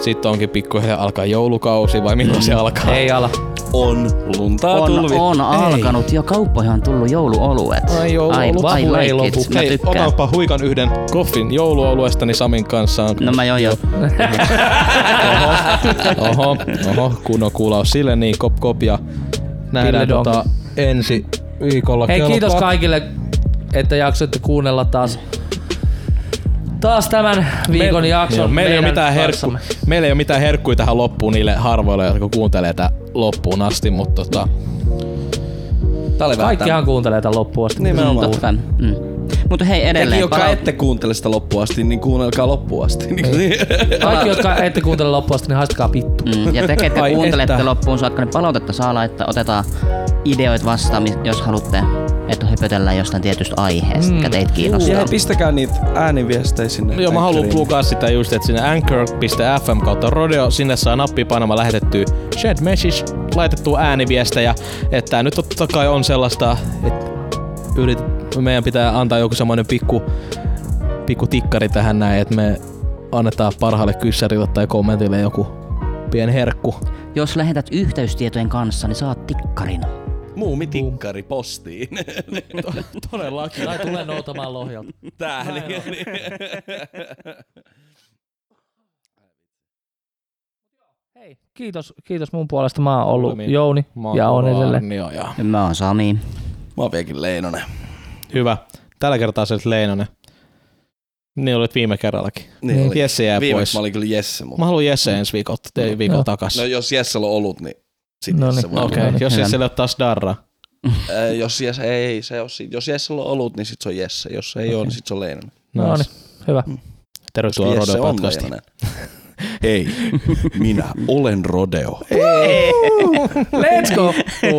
S3: sitten onkin pikkuhiljaa alkaa joulukausi vai milloin se alkaa?
S2: Ei ala.
S4: On luntaa
S1: On,
S4: tulvi.
S1: on alkanut jo. Kauppoihin on tullut jouluoluet.
S3: Ai jouluolut.
S1: I, I
S2: Vapu ei
S1: like it.
S2: lopu.
S1: Mä
S3: Hei,
S1: tykkään.
S3: otanpa huikan yhden koffin jouluoluestani Samin kanssa. On
S1: No mä jo jo.
S3: Oho, oho, kunnon kuulaus sille, niin kop kop ja nähdään tota ensi viikolla.
S2: Hei kiitos kaikille, että jaksoitte kuunnella taas taas tämän viikon
S3: Me-
S2: jakson.
S3: Meillä, ei ole mitään herkku, meillä ei ole mitään herkkuja tähän loppuun niille harvoille, jotka kuuntelee tätä loppuun asti, mutta tota,
S4: Tää
S2: Kaikkihan kuuntelee tämän loppuun asti.
S4: Nimenomaan.
S1: Totta. Mm. Mutta hei
S4: Tekin,
S1: edelleen.
S4: jotka
S1: palaut-
S4: ette kuuntele sitä loppuun asti, niin kuunnelkaa loppuun asti.
S2: Kaikki, jotka ette kuuntele loppuun asti, niin haistakaa vittu.
S1: Mm, ja te, ketkä kuuntelette
S3: että.
S1: loppuun saakka, niin palautetta saa laittaa. Otetaan ideoita vastaan, jos haluatte että höpötellään jostain tietystä aiheesta, mikä teitä
S4: Ja
S1: kiinnostaa.
S4: hei, pistäkää niitä ääniviestejä sinne.
S3: Joo, mä haluan plugaa sitä just, että sinne anchor.fm kautta rodeo, sinne saa nappi painama lähetettyä shed message, laitettua ääniviestejä, että nyt totta kai on sellaista, että yrit, meidän pitää antaa joku semmoinen pikku, pikku tikkari tähän näin, että me annetaan parhaalle kyssärille tai kommentille joku pieni herkku.
S1: Jos lähetät yhteystietojen kanssa, niin saat tikkarin.
S4: Muumitikkari postiin.
S3: Todellakin.
S2: Tai tulee noutamaan lohjalta.
S4: Tää. Niin,
S2: Hei, kiitos, kiitos mun puolesta. Mä oon ollut
S3: Kuulemiin.
S2: Jouni
S3: Mä oon
S2: ja on edelleen.
S3: Arnio ja
S1: Mä oon Sami.
S4: Mä oon vieläkin Leinonen.
S3: Hyvä. Tällä kertaa se olet Leinonen. Niin olet viime kerrallakin.
S2: Niin.
S4: oli.
S3: Jesse jää
S4: Viimeksi
S3: pois.
S4: mä olin kyllä Jesse, mutta...
S3: Mä haluan Jesse ensi viikolla, te- viikolla
S2: Joo.
S3: takas.
S4: No jos Jessellä on ollut, niin sitten
S2: No
S4: no,
S2: niin.
S3: Okei,
S4: okay.
S3: jos. Jesse ottaa taas darra.
S4: jos Jesse, ei, se on, jos Jessellä on ollut, niin sit se on Jesse. Jos ei okay. ole, niin sit se on Leinonen.
S2: No niin, hyvä.
S3: Tervetuloa
S4: Jesse
S3: Rodeo
S4: on
S3: podcastiin.
S4: Ei, minä olen Rodeo.
S2: Let's go!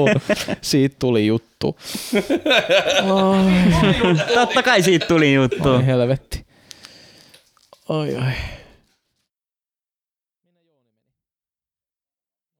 S3: Siitä tuli juttu.
S1: Totta kai siitä tuli juttu.
S3: Ai helvetti. Oi oi.